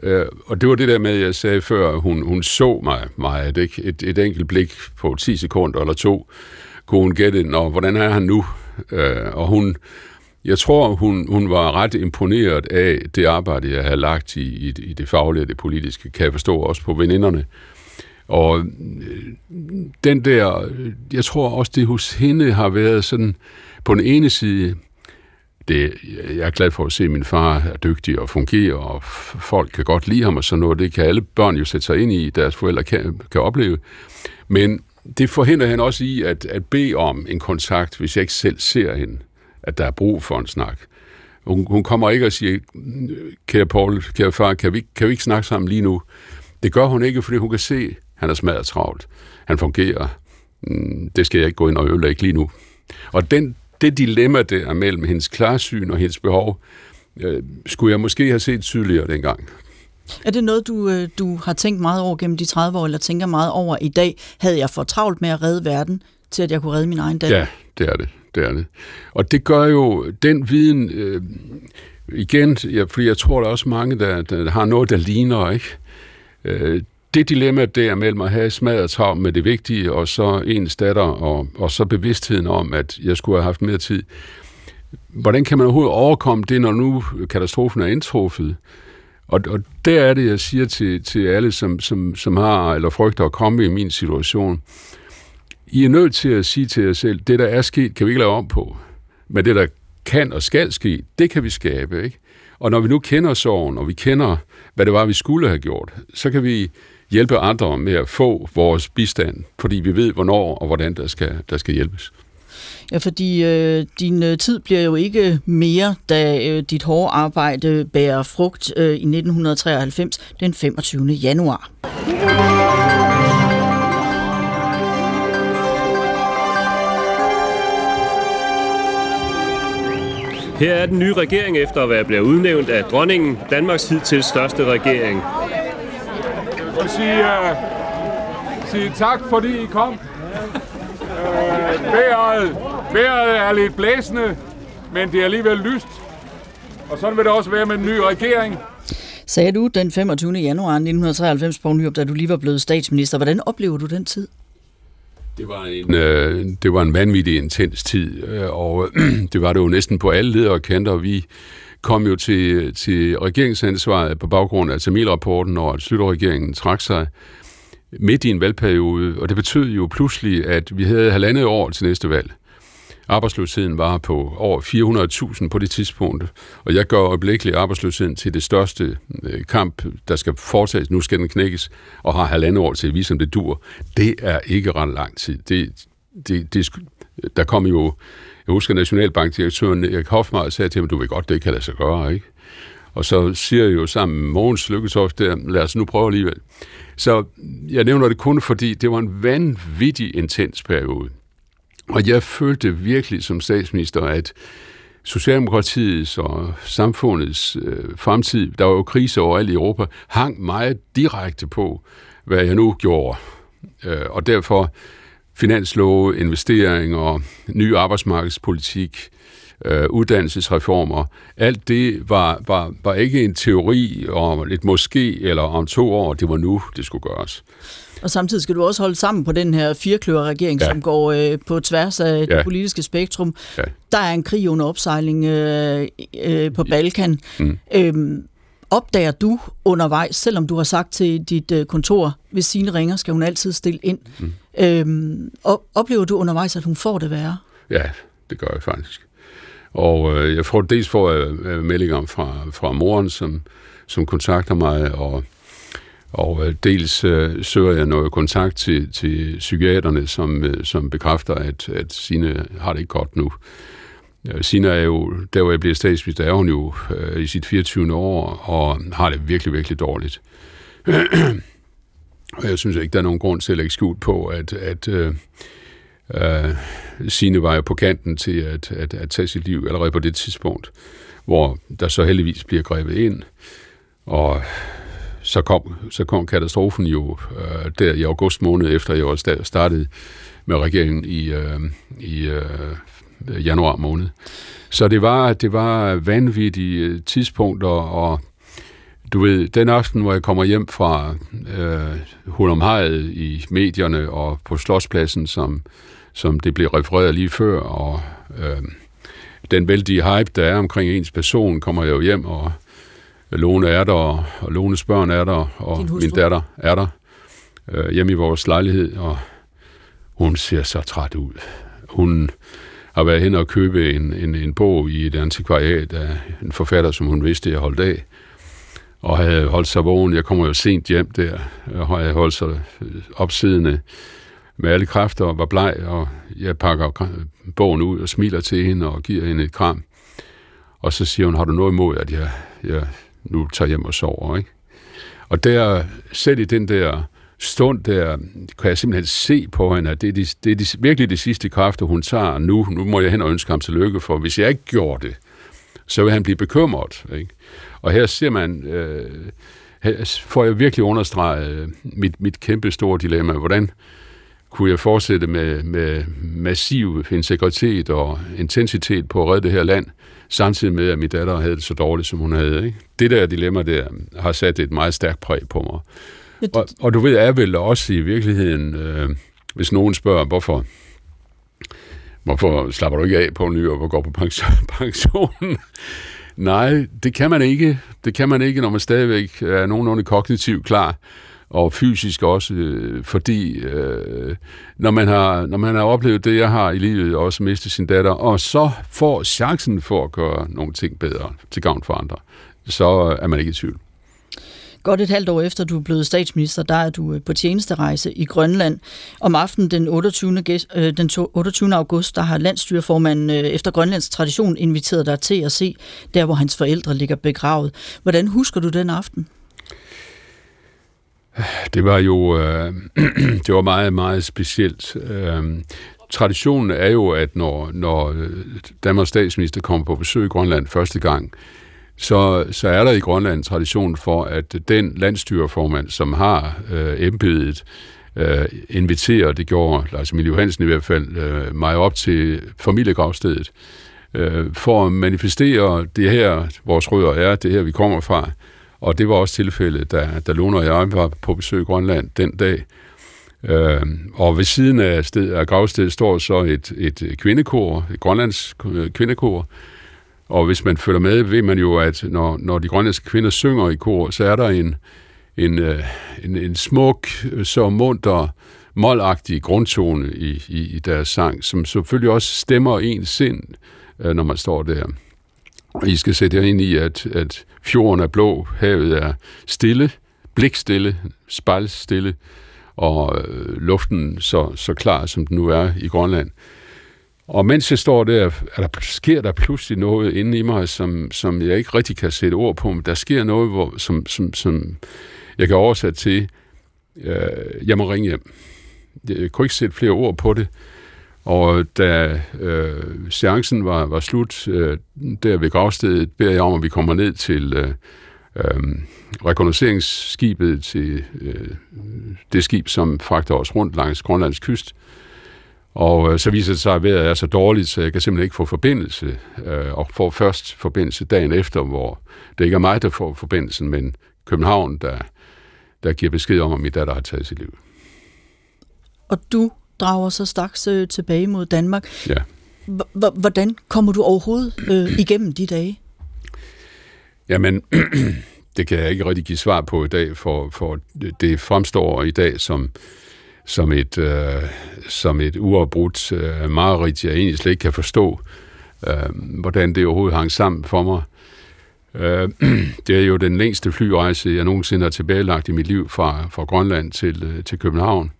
Øh, og det var det der med, jeg sagde før, hun, hun så mig meget. Ikke? Et, et enkelt blik på 10 sekunder eller to, kunne hun gætte, Nå, hvordan er han nu? Øh, og hun, jeg tror, hun, hun var ret imponeret af det arbejde, jeg havde lagt i, i, i det faglige og det politiske, kan jeg forstå også på veninderne. Og øh, den der, jeg tror også, det hos hende har været sådan, på den ene side, det, jeg er glad for at se, at min far er dygtig og fungerer, og folk kan godt lide ham og sådan noget. Det kan alle børn jo sætte sig ind i, deres forældre kan, kan opleve. Men det forhindrer han også i at, at bede om en kontakt, hvis jeg ikke selv ser hende, at der er brug for en snak. Hun, hun kommer ikke og siger, kære Paul, kære far, kan vi, kan vi ikke snakke sammen lige nu? Det gør hun ikke, fordi hun kan se, at han er smadret travlt. Han fungerer. Mm, det skal jeg ikke gå ind og ødelægge lige nu. Og den, det dilemma der mellem hendes klarsyn og hendes behov, øh, skulle jeg måske have set tydeligere dengang. Er det noget, du, øh, du har tænkt meget over gennem de 30 år, eller tænker meget over i dag? Havde jeg for travlt med at redde verden, til at jeg kunne redde min egen datter? Ja, det er det. det, er det. Og det gør jo den viden, øh, igen, ja, fordi jeg tror, der er også mange, der, der har noget, der ligner, ikke? Øh, det dilemma der mellem at have smadret travlt med det vigtige, og så ens datter, og, og så bevidstheden om, at jeg skulle have haft mere tid. Hvordan kan man overhovedet overkomme det, når nu katastrofen er indtruffet? Og, og der er det, jeg siger til, til alle, som, som, som har eller frygter at komme i min situation. I er nødt til at sige til jer selv, det der er sket, kan vi ikke lave om på. Men det, der kan og skal ske, det kan vi skabe. Ikke? Og når vi nu kender sorgen, og vi kender, hvad det var, vi skulle have gjort, så kan vi hjælpe andre med at få vores bistand, fordi vi ved, hvornår og hvordan der skal, der skal hjælpes. Ja, fordi øh, din øh, tid bliver jo ikke mere, da øh, dit hårde arbejde bærer frugt øh, i 1993, den 25. januar. Her er den nye regering efter at være blevet udnævnt af dronningen, Danmarks hidtil største regering og sige, uh, sige tak, fordi I kom. Uh, vejret, vejret er lidt blæsende, men det er alligevel lyst. Og sådan vil det også være med en ny regering. Sagde du den 25. januar 1993, Poul Nyrup, da du lige var blevet statsminister. Hvordan oplever du den tid? Det var en, øh, det var en vanvittig intens tid, øh, og (clears throat) det var det jo næsten på alle ledere og kanter. Vi kom jo til, til regeringsansvaret på baggrund af Tamil-rapporten, og at Slytter-regeringen trak sig midt i en valgperiode, og det betød jo pludselig, at vi havde halvandet år til næste valg. Arbejdsløsheden var på over 400.000 på det tidspunkt, og jeg gør øjeblikkeligt arbejdsløsheden til det største øh, kamp, der skal foretages. Nu skal den knækkes, og har halvandet år til at vise, om det dur. Det er ikke ret lang tid. Det, det, det, der kom jo, jeg husker Nationalbankdirektøren Erik Hoffmar sagde til ham, du ved godt, det kan lade sig gøre, ikke? Og så siger jeg jo sammen med Mogens Lykketoft der, lad os nu prøve alligevel. Så jeg nævner det kun, fordi det var en vanvittig intens periode. Og jeg følte virkelig som statsminister, at Socialdemokratiets og samfundets øh, fremtid, der var jo krise overalt i Europa, hang meget direkte på, hvad jeg nu gjorde. Øh, og derfor finanslove, investeringer, ny arbejdsmarkedspolitik, øh, uddannelsesreformer, alt det var, var, var ikke en teori om et måske eller om to år, det var nu, det skulle gøres. Og samtidig skal du også holde sammen på den her firekløverregering, ja. som går øh, på tværs af ja. det politiske spektrum. Ja. Der er en krig under opsejling øh, øh, på Balkan. Mm. Øhm, opdager du undervejs, selvom du har sagt til dit øh, kontor, hvis sine ringer, skal hun altid stille ind. Mm. Øhm, og oplever du undervejs, at hun får det værre? Ja, det gør jeg faktisk. Og øh, jeg får dels får øh, meldinger fra, fra moren, som, som kontakter mig, og og øh, dels øh, søger jeg noget kontakt til, til psykiaterne, som, øh, som bekræfter, at, at Sine har det ikke godt nu. Sina er jo, der hvor jeg bliver statsminister, er hun jo øh, i sit 24. år, og har det virkelig, virkelig dårligt. (clears throat) og jeg synes ikke, der er nogen grund til at lægge skjult på, at, at øh, øh, Sine var jo på kanten til at, at, at tage sit liv allerede på det tidspunkt, hvor der så heldigvis bliver grebet ind, og så kom, så kom katastrofen jo øh, der i august måned, efter jeg var startet med regeringen i, øh, i øh, januar måned. Så det var, det var vanvittige tidspunkter, og du ved, den aften, hvor jeg kommer hjem fra øh, Hulumhejet i medierne og på Slotspladsen, som, som det blev refereret lige før, og øh, den vældige hype, der er omkring ens person, kommer jeg jo hjem og Lone er der, og Lones børn er der, og min datter er der øh, hjemme i vores lejlighed, og hun ser så træt ud. Hun at være hen og købe en, en, en bog i et antikvariat af en forfatter, som hun vidste, jeg holdt af, og havde holdt sig vågen. Jeg kommer jo sent hjem der, og havde holdt sig øh, opsidende med alle kræfter og var bleg, og jeg pakker bogen ud og smiler til hende og giver hende et kram. Og så siger hun, har du noget imod, at jeg, jeg nu tager hjem og sover, ikke? Og der, selv i den der stund der, kan jeg simpelthen se på hende, at det er, de, det er de, virkelig de sidste kræfter, hun tager nu. Nu må jeg hen og ønske ham tillykke, for hvis jeg ikke gjorde det, så vil han blive bekymret. Ikke? Og her ser man, øh, her får jeg virkelig understreget øh, mit, mit kæmpe store dilemma. Hvordan kunne jeg fortsætte med, med massiv integritet og intensitet på at redde det her land, samtidig med, at min datter havde det så dårligt, som hun havde. Ikke? Det der dilemma der har sat et meget stærkt præg på mig. Og, og du ved, er vel også i virkeligheden, øh, hvis nogen spørger, hvorfor, hvorfor slapper du ikke af på ny og går på (laughs) pensionen? Nej, det kan man ikke. Det kan man ikke, når man stadigvæk er nogenlunde kognitivt klar og fysisk også, øh, fordi øh, når, man har, når man har oplevet det, jeg har i livet, også mistet sin datter, og så får chancen for at gøre nogle ting bedre til gavn for andre, så er man ikke i tvivl. Godt et halvt år efter du er blevet statsminister, der er du øh, på tjenesterejse i Grønland. Om aftenen den 28. Øh, den 28. august, der har landstyreformanden øh, efter Grønlands tradition inviteret dig til at se der, hvor hans forældre ligger begravet. Hvordan husker du den aften? Det var jo øh, (clears throat) det var meget, meget specielt. Øh, traditionen er jo, at når, når øh, Danmarks statsminister kommer på besøg i Grønland første gang, så, så er der i Grønland en tradition for, at den landstyreformand, som har øh, embedet, øh, inviterer, det gjorde Lars Emil Johansen i hvert fald, øh, mig op til familiegravstedet, øh, for at manifestere det her, vores rødder er, det her, vi kommer fra. Og det var også tilfældet, da, da Lone og jeg var på besøg i Grønland den dag. Øh, og ved siden af, sted, af gravstedet står så et, et kvindekor, et grønlands øh, kvindekor. Og hvis man følger med, ved man jo, at når, når de grønlandske kvinder synger i kor, så er der en, en, øh, en, en smuk, så munter, målagtig grundtone i, i, i deres sang, som selvfølgelig også stemmer ens sind, øh, når man står der. Og I skal sætte jer ind i, at, at fjorden er blå, havet er stille, blikstille, spejlstille, og øh, luften så, så klar, som den nu er i Grønland. Og mens jeg står der, er der, sker der pludselig noget inde i mig, som, som jeg ikke rigtig kan sætte ord på, men der sker noget, hvor, som, som, som jeg kan oversætte til, øh, jeg må ringe hjem. Jeg kunne ikke sætte flere ord på det. Og da øh, seancen var, var slut, øh, der ved gravstedet, beder jeg om, at vi kommer ned til øh, øh, rekognosceringsskibet, til øh, det skib, som fragter os rundt langs Grønlands kyst. Og øh, så viser det sig, at vejret er så dårligt, så jeg kan simpelthen ikke få forbindelse, øh, og får først forbindelse dagen efter, hvor det ikke er mig, der får forbindelsen, men København, der, der giver besked om, at min datter har taget sit liv. Og du drager så straks øh, tilbage mod Danmark. Ja. H- hvordan kommer du overhovedet øh, igennem de dage? Jamen, (clears throat) det kan jeg ikke rigtig give svar på i dag, for, for det fremstår i dag som, som et, øh, som et uafbrudt øh, mareridt, jeg egentlig slet ikke kan forstå, øh, hvordan det overhovedet hang sammen for mig. Øh, (clears throat) det er jo den længste flyrejse, jeg nogensinde har tilbagelagt i mit liv fra, fra Grønland til, øh, til København.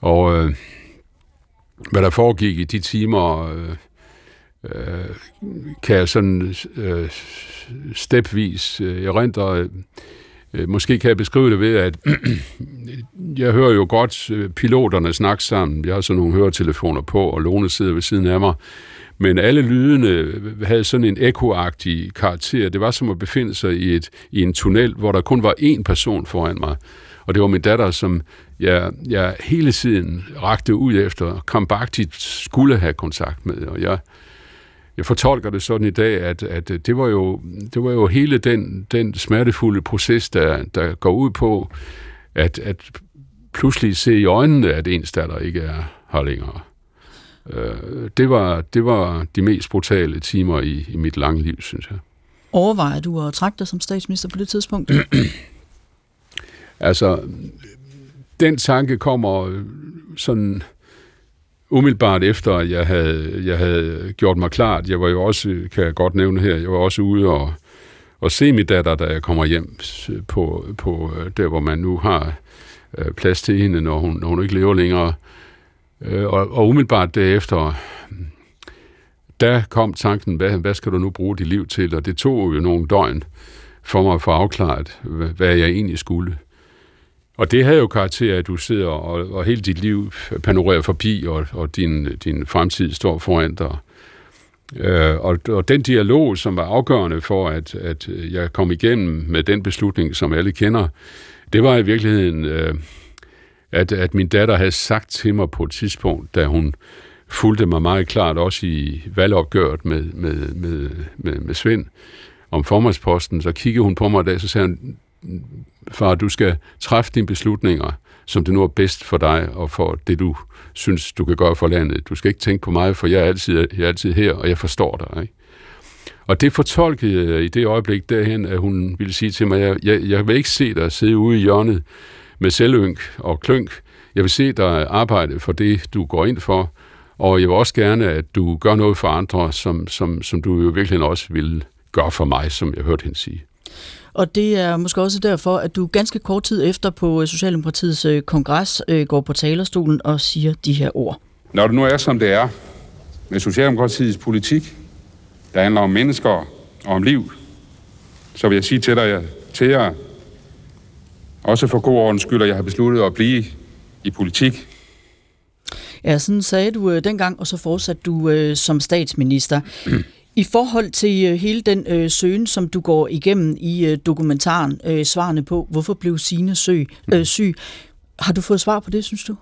Og øh, hvad der foregik i de timer, øh, øh, kan jeg sådan øh, stepvis øh, erindre. Øh, måske kan jeg beskrive det ved, at (clears throat) jeg hører jo godt øh, piloterne snakke sammen. Jeg har sådan nogle høretelefoner på, og Lone sidder ved siden af mig. Men alle lydene øh, havde sådan en ekoagtig karakter. Det var som at befinde sig i, et, i en tunnel, hvor der kun var én person foran mig. Og det var min datter, som jeg, jeg hele tiden rakte ud efter, krampagtigt skulle have kontakt med. Og jeg, jeg fortolker det sådan i dag, at, at det, var jo, det var jo hele den, den smertefulde proces, der, der går ud på, at, at pludselig se i øjnene, at ens datter ikke er her længere. Øh, det, var, det var de mest brutale timer i, i mit lange liv, synes jeg. Overvejer du at trække dig som statsminister på det tidspunkt? (clears throat) altså, den tanke kommer sådan umiddelbart efter, at jeg havde, jeg havde gjort mig klart. Jeg var jo også, kan jeg godt nævne her, jeg var også ude og, og se min datter, da jeg kommer hjem på, på øh, der, hvor man nu har øh, plads til hende, når hun, når hun ikke lever længere. Øh, og, og umiddelbart derefter, der kom tanken, hvad, hvad skal du nu bruge dit liv til? Og det tog jo nogle døgn for mig at få afklaret, hvad jeg egentlig skulle. Og det havde jo karakter, at du sidder og, og hele dit liv panorerer forbi, og, og din, din fremtid står foran dig. Øh, og, og den dialog, som var afgørende for, at, at jeg kom igennem med den beslutning, som alle kender, det var i virkeligheden, øh, at, at min datter havde sagt til mig på et tidspunkt, da hun fulgte mig meget klart, også i valgopgøret med, med, med, med, med Svend om formandsposten, så kiggede hun på mig og dag, så sagde hun, far, du skal træffe dine beslutninger, som det nu er bedst for dig, og for det, du synes, du kan gøre for landet. Du skal ikke tænke på mig, for jeg er altid, jeg er altid her, og jeg forstår dig. Ikke? Og det fortolkede jeg i det øjeblik derhen, at hun ville sige til mig, jeg, jeg, jeg vil ikke se dig sidde ude i hjørnet med selvynk og klønk. Jeg vil se dig arbejde for det, du går ind for, og jeg vil også gerne, at du gør noget for andre, som, som, som du jo virkelig også vil gøre for mig, som jeg hørte hende sige. Og det er måske også derfor, at du ganske kort tid efter på øh, Socialdemokratiets øh, kongres øh, går på talerstolen og siger de her ord. Når det nu er, som det er med Socialdemokratiets politik, der handler om mennesker og om liv, så vil jeg sige til dig, til jer, også for god ordens skyld, at jeg har besluttet at blive i politik. Ja, sådan sagde du dengang, og så fortsatte du øh, som statsminister. (clears throat) I forhold til øh, hele den øh, søgen, som du går igennem i øh, dokumentaren, øh, svarene på, hvorfor blev Signe syg, øh, syg, har du fået svar på det, synes du?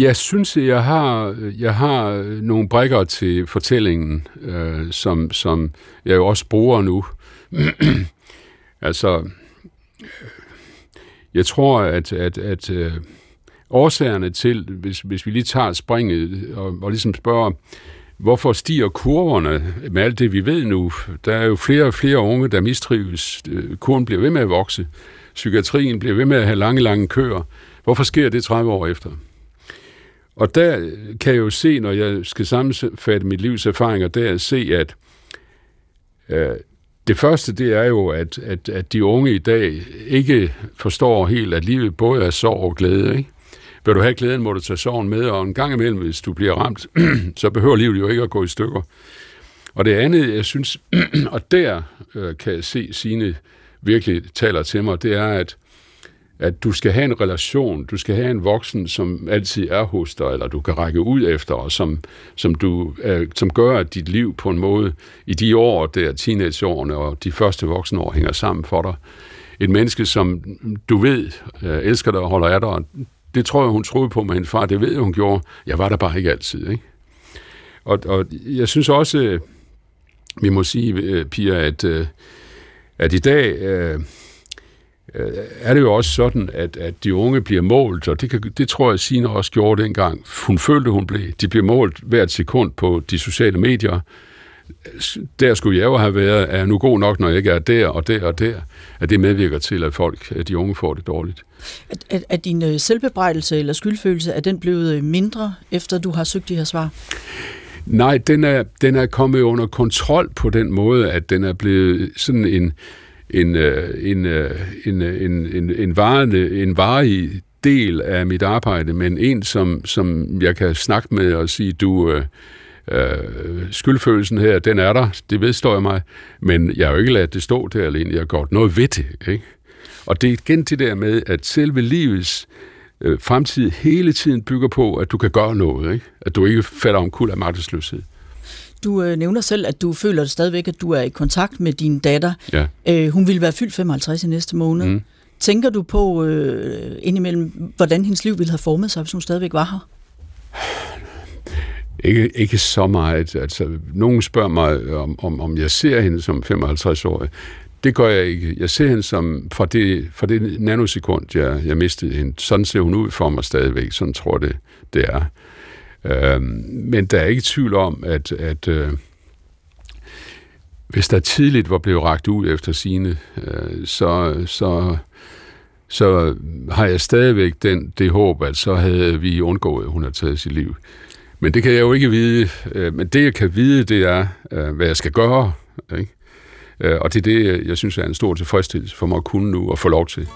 Jeg synes, jeg har, jeg har nogle brækker til fortællingen, øh, som, som jeg jo også bruger nu. (clears throat) altså, jeg tror, at, at, at øh, årsagerne til, hvis, hvis vi lige tager springet og, og ligesom spørger, hvorfor stiger kurverne med alt det, vi ved nu? Der er jo flere og flere unge, der mistrives. Øh, kurven bliver ved med at vokse. Psykiatrien bliver ved med at have lange, lange køer. Hvorfor sker det 30 år efter? Og der kan jeg jo se, når jeg skal sammenfatte mit livs erfaringer, der at se, at øh, det første, det er jo, at, at, at de unge i dag ikke forstår helt, at livet både er sorg og glæde. Ikke? Bør du have glæden, må du tage sorgen med, og en gang imellem, hvis du bliver ramt, (clears throat) så behøver livet jo ikke at gå i stykker. Og det andet, jeg synes, (clears throat) og der øh, kan jeg se, sine virkelig taler til mig, det er, at at du skal have en relation, du skal have en voksen, som altid er hos dig, eller du kan række ud efter, og som, som, du, øh, som gør, at dit liv på en måde i de år, der teenageårene og de første voksne år, hænger sammen for dig. Et menneske, som du ved, øh, elsker dig og holder af dig, det tror jeg, hun troede på med hendes far, det ved jeg, hun gjorde. Jeg var der bare ikke altid, ikke? Og, og jeg synes også, øh, vi må sige, øh, Pia, at, øh, at i dag... Øh, er det jo også sådan, at, at de unge bliver målt, og det, kan, det tror jeg, Signe også gjorde dengang. Hun følte, hun blev. De bliver målt hvert sekund på de sociale medier. Der skulle jeg jo have været, er jeg nu god nok, når jeg ikke er der og der og der, at det medvirker til, at folk, at de unge får det dårligt. Er, er, er din øh, selvbebrejdelse eller skyldfølelse, er den blevet øh, mindre, efter du har søgt de her svar? Nej, den er, den er kommet under kontrol på den måde, at den er blevet sådan en, en, øh, en, en, en, en, en, varende, en varig del af mit arbejde, men en, som, som jeg kan snakke med og sige, du, øh, øh, skyldfølelsen her, den er der, det vedstår jeg mig, men jeg har jo ikke ladet det stå der alene, jeg har gjort noget ved det, ikke? Og det er igen det der med, at selve livets øh, fremtid hele tiden bygger på, at du kan gøre noget, ikke? At du ikke falder om kul af magtesløshed. Du øh, nævner selv, at du føler stadigvæk, at du er i kontakt med din datter. Ja. Øh, hun vil være fyldt 55 i næste måned. Mm. Tænker du på øh, indimellem, hvordan hendes liv ville have formet sig, hvis hun stadigvæk var her? Ikke, ikke så meget. Altså, nogen spørger mig, om, om, om jeg ser hende som 55-årig. Det gør jeg ikke. Jeg ser hende som, fra det, fra det nanosekund, jeg, jeg mistede hende, sådan ser hun ud for mig stadigvæk. Sådan tror det, det er. Øh, men der er ikke tvivl om, at, at øh, hvis der tidligt var blevet ragt ud efter sine, øh, så, så, så har jeg stadigvæk den, det håb, at så havde vi undgået, at hun har taget sit liv. Men det kan jeg jo ikke vide. Øh, men det, jeg kan vide, det er, øh, hvad jeg skal gøre. Ikke? Øh, og det er det, jeg synes er en stor tilfredsstillelse for mig at kunne nu og få lov til.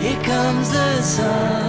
Here comes the sun.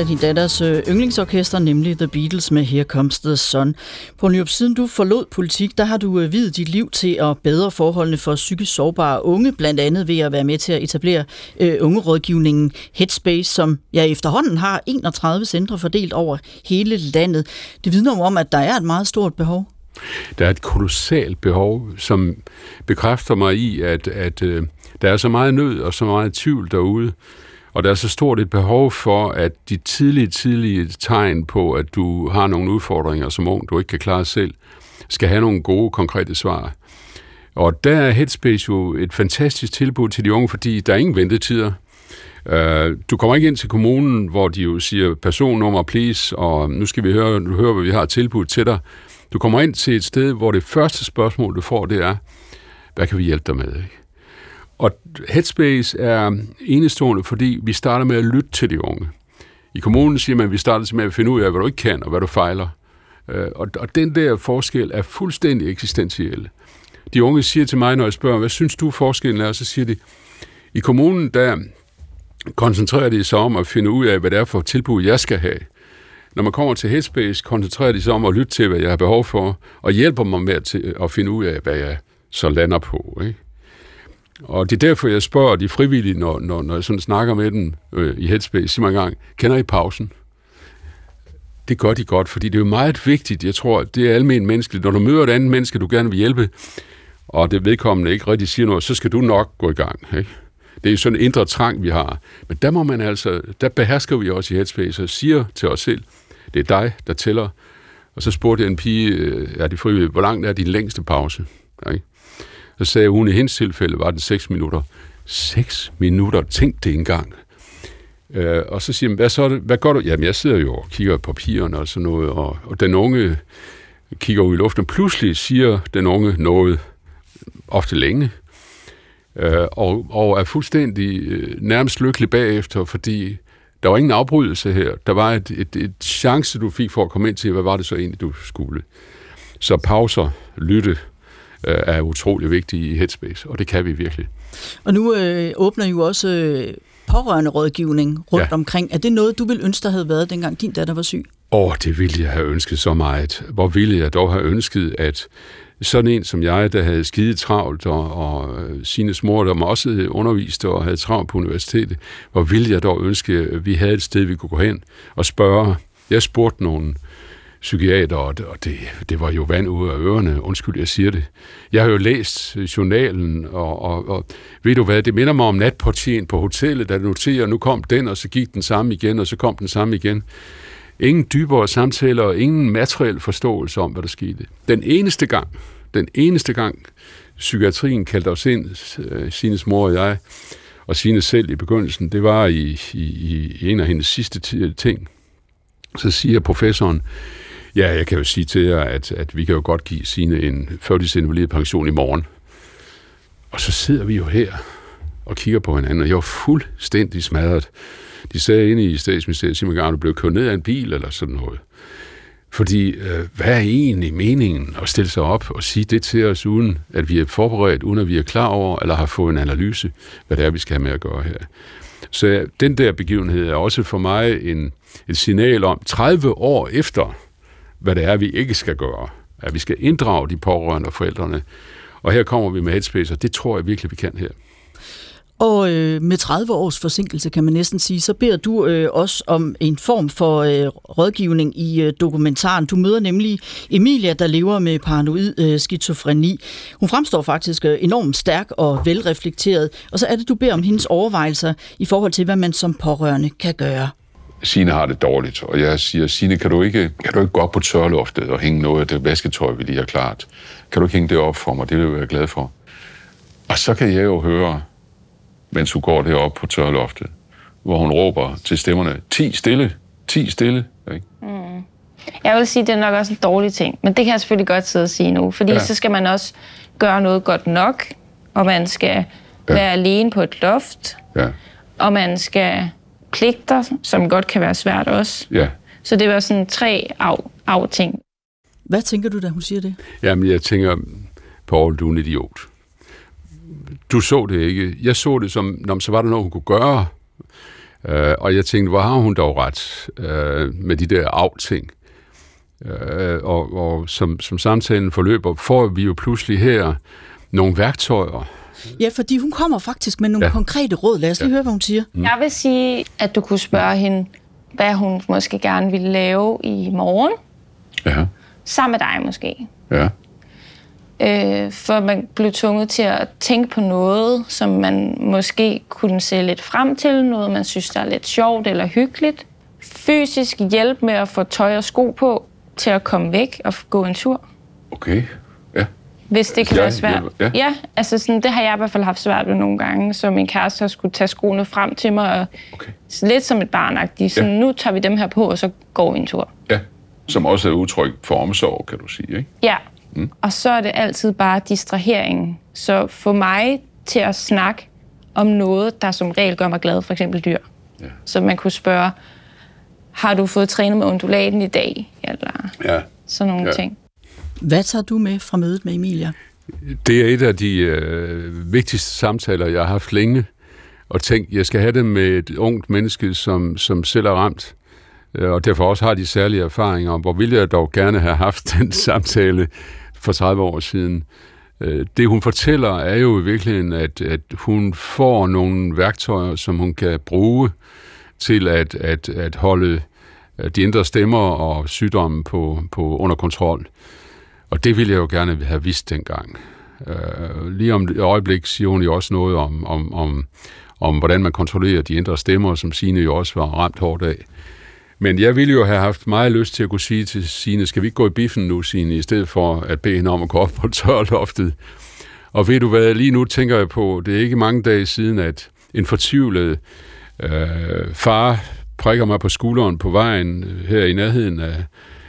Af din datters øh, yndlingsorkester, nemlig The Beatles med Here Comes the Sun. På Nyrup, siden du forlod politik, der har du øh, videt dit liv til at bedre forholdene for psykisk sårbare unge, blandt andet ved at være med til at etablere øh, ungerådgivningen Headspace, som jeg efterhånden har 31 centre fordelt over hele landet. Det vidner om, at der er et meget stort behov. Der er et kolossalt behov, som bekræfter mig i, at, at øh, der er så meget nød og så meget tvivl derude, og der er så stort et behov for, at de tidlige, tidlige tegn på, at du har nogle udfordringer som ung, du ikke kan klare selv, skal have nogle gode, konkrete svar. Og der er Headspace jo et fantastisk tilbud til de unge, fordi der er ingen ventetider. Øh, du kommer ikke ind til kommunen, hvor de jo siger personnummer, please, og nu skal vi høre, du hører, hvad vi har tilbudt til dig. Du kommer ind til et sted, hvor det første spørgsmål, du får, det er, Hvad kan vi hjælpe dig med? Ikke? Og Headspace er enestående, fordi vi starter med at lytte til de unge. I kommunen siger man, at vi starter med at finde ud af, hvad du ikke kan, og hvad du fejler. Øh, og, og den der forskel er fuldstændig eksistentiel. De unge siger til mig, når jeg spørger, hvad synes du forskellen er, så siger de, i kommunen, der koncentrerer de sig om at finde ud af, hvad det er for tilbud, jeg skal have. Når man kommer til Headspace, koncentrerer de sig om at lytte til, hvad jeg har behov for, og hjælper mig med at, at finde ud af, hvad jeg så lander på. Ikke? Og det er derfor, jeg spørger de frivillige, når, når, når jeg sådan snakker med dem øh, i Headspace, siger man gang, kender I pausen? Det gør de godt, fordi det er jo meget vigtigt, jeg tror, det er almindeligt menneskeligt. Når du møder et andet menneske, du gerne vil hjælpe, og det vedkommende ikke rigtig siger noget, så skal du nok gå i gang. Ikke? Det er sådan en indre trang, vi har. Men der må man altså, der behersker vi også i Headspace og siger til os selv, det er dig, der tæller. Og så spurgte jeg en pige, øh, er det frivillige, hvor langt er din længste pause? Ikke? Så sagde hun, i hendes tilfælde var det 6 minutter. 6 minutter, tænk det engang. Øh, og så siger man, hvad, så hvad gør du? Jamen, jeg sidder jo og kigger på papirerne og sådan noget, og, og den unge kigger ud i luften. Pludselig siger den unge noget, ofte længe, øh, og, og er fuldstændig øh, nærmest lykkelig bagefter, fordi der var ingen afbrydelse her. Der var et, et, et chance, du fik for at komme ind til, hvad var det så egentlig, du skulle. Så pauser, lytte, øh, er utrolig vigtige i Headspace, og det kan vi virkelig. Og nu øh, åbner jo også øh, pårørende rådgivning rundt ja. omkring. Er det noget, du ville ønske, der havde været, dengang din datter var syg? Åh, oh, det ville jeg have ønsket så meget. Hvor ville jeg dog have ønsket, at sådan en som jeg, der havde skide travlt, og, og øh, sine smor, der også underviste og havde travlt på universitetet, hvor ville jeg dog ønske, at vi havde et sted, vi kunne gå hen og spørge. Jeg spurgte nogle psykiater, og det, det var jo vand ud af ørerne, undskyld, jeg siger det. Jeg har jo læst øh, journalen, og, og, og ved du hvad, det minder mig om natportien på hotellet, der noterer, nu kom den, og så gik den samme igen, og så kom den samme igen. Ingen dybere samtaler og ingen materiel forståelse om, hvad der skete. Den eneste gang, den eneste gang, psykiatrien kaldte os ind, øh, Sines mor og jeg, og Sine selv i begyndelsen, det var i, i, i en af hendes sidste ting. Så siger professoren, ja, jeg kan jo sige til jer, at, at vi kan jo godt give Sine en førtidsinvalid pension i morgen. Og så sidder vi jo her og kigger på hinanden, og jeg var fuldstændig smadret. De sagde inde i statsministeriet, Simon Garn, blev kørt ned af en bil eller sådan noget. Fordi, øh, hvad er egentlig meningen at stille sig op og sige det til os, uden at vi er forberedt, uden at vi er klar over, eller har fået en analyse, hvad det er, vi skal have med at gøre her. Så den der begivenhed er også for mig en, et signal om 30 år efter, hvad det er, vi ikke skal gøre. At vi skal inddrage de pårørende og forældrene. Og her kommer vi med Headspace, og det tror jeg virkelig, vi kan her. Og øh, med 30 års forsinkelse, kan man næsten sige, så beder du øh, også om en form for øh, rådgivning i øh, dokumentaren. Du møder nemlig Emilia, der lever med paranoid øh, skizofreni. Hun fremstår faktisk øh, enormt stærk og velreflekteret. Og så er det, du beder om hendes overvejelser i forhold til, hvad man som pårørende kan gøre. Sine har det dårligt, og jeg siger, Sine, kan du ikke, kan du ikke gå op på tørloftet og hænge noget af det vasketøj, vi lige har klart? Kan du ikke hænge det op for mig? Det vil jeg være glad for. Og så kan jeg jo høre, mens hun går derop på tørloftet, hvor hun råber til stemmerne, ti stille, ti stille. Ikke? Mm. Jeg vil sige, det er nok også en dårlig ting, men det kan jeg selvfølgelig godt sidde og sige nu, fordi ja. så skal man også gøre noget godt nok, og man skal ja. være alene på et loft, ja. og man skal pligter, som godt kan være svært også. Ja. Så det var sådan tre af, af ting. Hvad tænker du, da hun siger det? Jamen, jeg tænker, Paul, du er en idiot du så det ikke. Jeg så det som, når så var der noget, hun kunne gøre. Øh, og jeg tænkte, hvor har hun dog ret øh, med de der af-ting. Øh, og og som, som samtalen forløber, får vi jo pludselig her nogle værktøjer. Ja, fordi hun kommer faktisk med nogle ja. konkrete råd. Lad os lige ja. høre, hvad hun siger. Mm. Jeg vil sige, at du kunne spørge hende, hvad hun måske gerne ville lave i morgen. Ja. Sammen med dig måske. Ja øh, for man blev tvunget til at tænke på noget, som man måske kunne se lidt frem til, noget man synes, der er lidt sjovt eller hyggeligt. Fysisk hjælp med at få tøj og sko på til at komme væk og gå en tur. Okay. Hvis det kan ja, være svært. Ja, ja altså sådan, det har jeg i hvert fald haft svært ved nogle gange, så min kæreste har skulle tage skoene frem til mig, og okay. lidt som et barnagtigt. Så ja. nu tager vi dem her på, og så går vi en tur. Ja, som også er udtryk for omsorg, kan du sige, ikke? Ja, Mm. Og så er det altid bare distrahering. Så for mig til at snakke om noget, der som regel gør mig glad, for eksempel dyr. Ja. Så man kunne spørge, har du fået trænet med undulaten i dag? Eller ja. sådan nogle ja. ting. Hvad tager du med fra mødet med Emilia? Det er et af de øh, vigtigste samtaler, jeg har haft længe. Og tænkt, jeg skal have det med et ungt menneske, som, som selv er ramt. Øh, og derfor også har de særlige erfaringer. Hvor ville jeg dog gerne have haft den (laughs) samtale for 30 år siden. Øh, det hun fortæller er jo i virkeligheden, at, at hun får nogle værktøjer, som hun kan bruge til at, at, at holde de indre stemmer og sygdommen på, på under kontrol. Og det ville jeg jo gerne have vidst dengang. Øh, lige om et øjeblik siger hun jo også noget om, om, om, om hvordan man kontrollerer de indre stemmer, som Sine jo også var ramt hårdt af. Men jeg ville jo have haft meget lyst til at kunne sige til Sine, skal vi ikke gå i biffen nu, Sine, i stedet for at bede hende om at gå op på (laughs) tørloftet. Og ved du hvad, lige nu tænker jeg på, det er ikke mange dage siden, at en fortvivlet øh, far prikker mig på skulderen på vejen øh, her i nærheden af,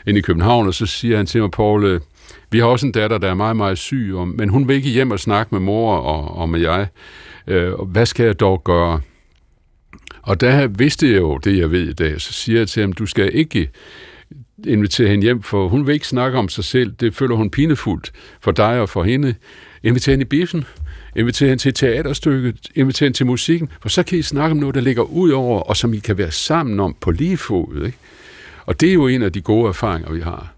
ind i København, og så siger han til mig, Paul, øh, vi har også en datter, der er meget, meget syg, men hun vil ikke hjem og snakke med mor og, og med jeg. Øh, hvad skal jeg dog gøre? Og der vidste jeg jo det, jeg ved i dag. Så siger jeg til ham, du skal ikke invitere hende hjem, for hun vil ikke snakke om sig selv. Det føler hun pinefuldt for dig og for hende. Inviter hende i biffen. Inviter hende til teaterstykket. Inviter hende til musikken. For så kan I snakke om noget, der ligger ud over, og som I kan være sammen om på lige fod. Ikke? Og det er jo en af de gode erfaringer, vi har.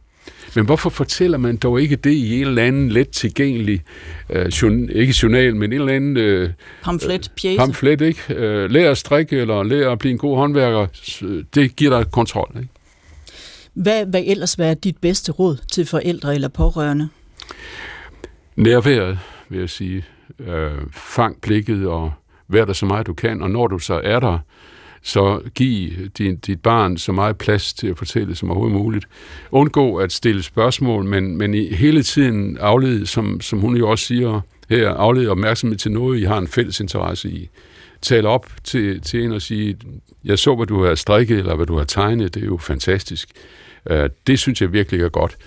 Men hvorfor fortæller man dog ikke det i en eller anden let tilgængelig, øh, journal, ikke journal, men en eller anden... Øh, pamflet, pjæse. Pamflet, ikke? Øh, lær at strikke, eller lær at blive en god håndværker. Det giver dig kontrol, ikke? Hvad vil ellers være dit bedste råd til forældre eller pårørende? Nærværet, vil jeg sige. Øh, fang blikket og vær der så meget du kan, og når du så er der, så giv din, dit barn så meget plads til at fortælle som overhovedet muligt. Undgå at stille spørgsmål, men, men i hele tiden aflede, som, som hun jo også siger her, aflede opmærksomhed til noget, I har en fælles interesse i. Tal op til, til en og sige, jeg så, hvad du har strikket, eller hvad du har tegnet, det er jo fantastisk. Uh, det synes jeg virkelig er godt.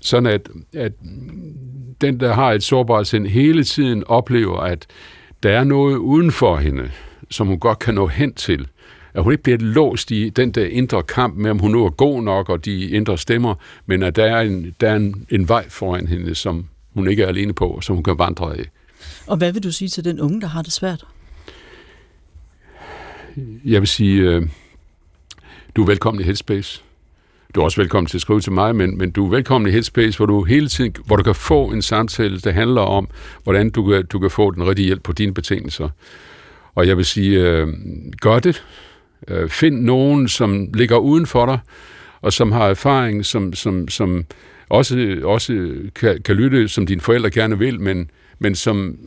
Sådan at, at den, der har et sårbart sind, hele tiden oplever, at der er noget uden for hende, som hun godt kan nå hen til at hun ikke bliver låst i den der indre kamp med, om hun nu er god nok, og de indre stemmer, men at der er en, der er en, en vej foran hende, som hun ikke er alene på, som hun kan vandre af. Og hvad vil du sige til den unge, der har det svært? Jeg vil sige, øh, du er velkommen i Headspace. Du er også velkommen til at skrive til mig, men, men du er velkommen i Headspace, hvor du hele tiden hvor du kan få en samtale, der handler om, hvordan du kan, du kan få den rigtige hjælp på dine betingelser. Og jeg vil sige, øh, gør det. Øh, find nogen, som ligger uden for dig, og som har erfaring, som, som, som også, også kan, kan lytte, som dine forældre gerne vil, men, men som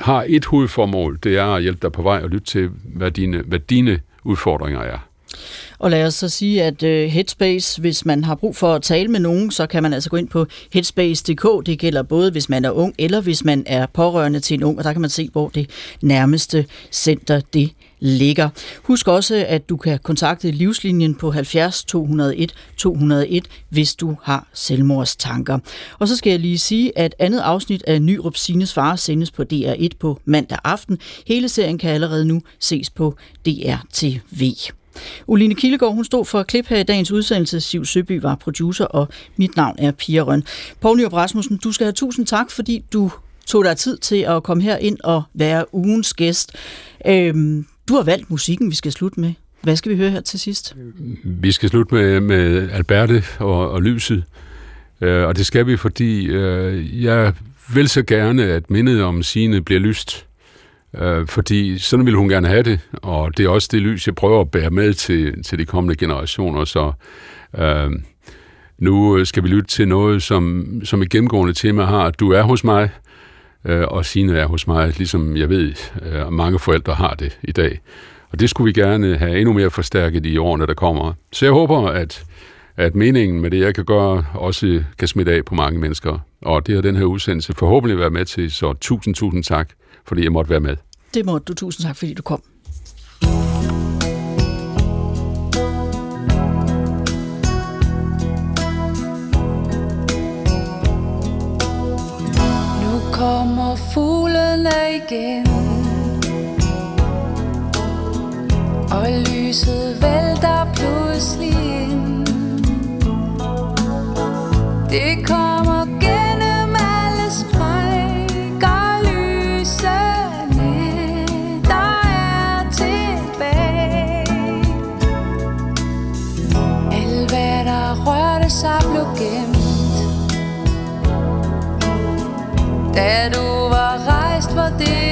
har et hovedformål, det er at hjælpe dig på vej og lytte til, hvad dine, hvad dine udfordringer er. Og lad os så sige, at øh, Headspace, hvis man har brug for at tale med nogen, så kan man altså gå ind på headspace.dk. Det gælder både, hvis man er ung, eller hvis man er pårørende til en ung, og der kan man se, hvor det nærmeste center det ligger. Husk også, at du kan kontakte Livslinjen på 70 201 201, hvis du har selvmordstanker. Og så skal jeg lige sige, at andet afsnit af Nyrup Sines Far sendes på DR1 på mandag aften. Hele serien kan allerede nu ses på DRTV. Oline Kildegård, hun stod for et klip her i dagens udsendelse. Siv Søby var producer, og mit navn er Pia Røn. Poul Nyrup Rasmussen, du skal have tusind tak, fordi du tog dig tid til at komme her ind og være ugens gæst. Øhm, du har valgt musikken, vi skal slutte med. Hvad skal vi høre her til sidst? Vi skal slutte med, med Alberte og, og Lyset. Øh, og det skal vi, fordi øh, jeg vil så gerne, at mindet om sine bliver lyst. Øh, fordi sådan vil hun gerne have det, og det er også det lys, jeg prøver at bære med til, til de kommende generationer. Så øh, nu skal vi lytte til noget, som, som et gennemgående tema har, at du er hos mig, øh, og Signe er hos mig, ligesom jeg ved, øh, mange forældre har det i dag. Og det skulle vi gerne have endnu mere forstærket i årene, der kommer. Så jeg håber, at, at meningen med det, jeg kan gøre, også kan smitte af på mange mennesker. Og det har den her udsendelse forhåbentlig været med til, så tusind, tusind tak, fordi jeg måtte være med. Det måtte du. Tusind tak, fordi du kom. Nu kommer fuglene igen Og lyset vælter pludselig ind Det kommer gemt. Da du var rejst, var det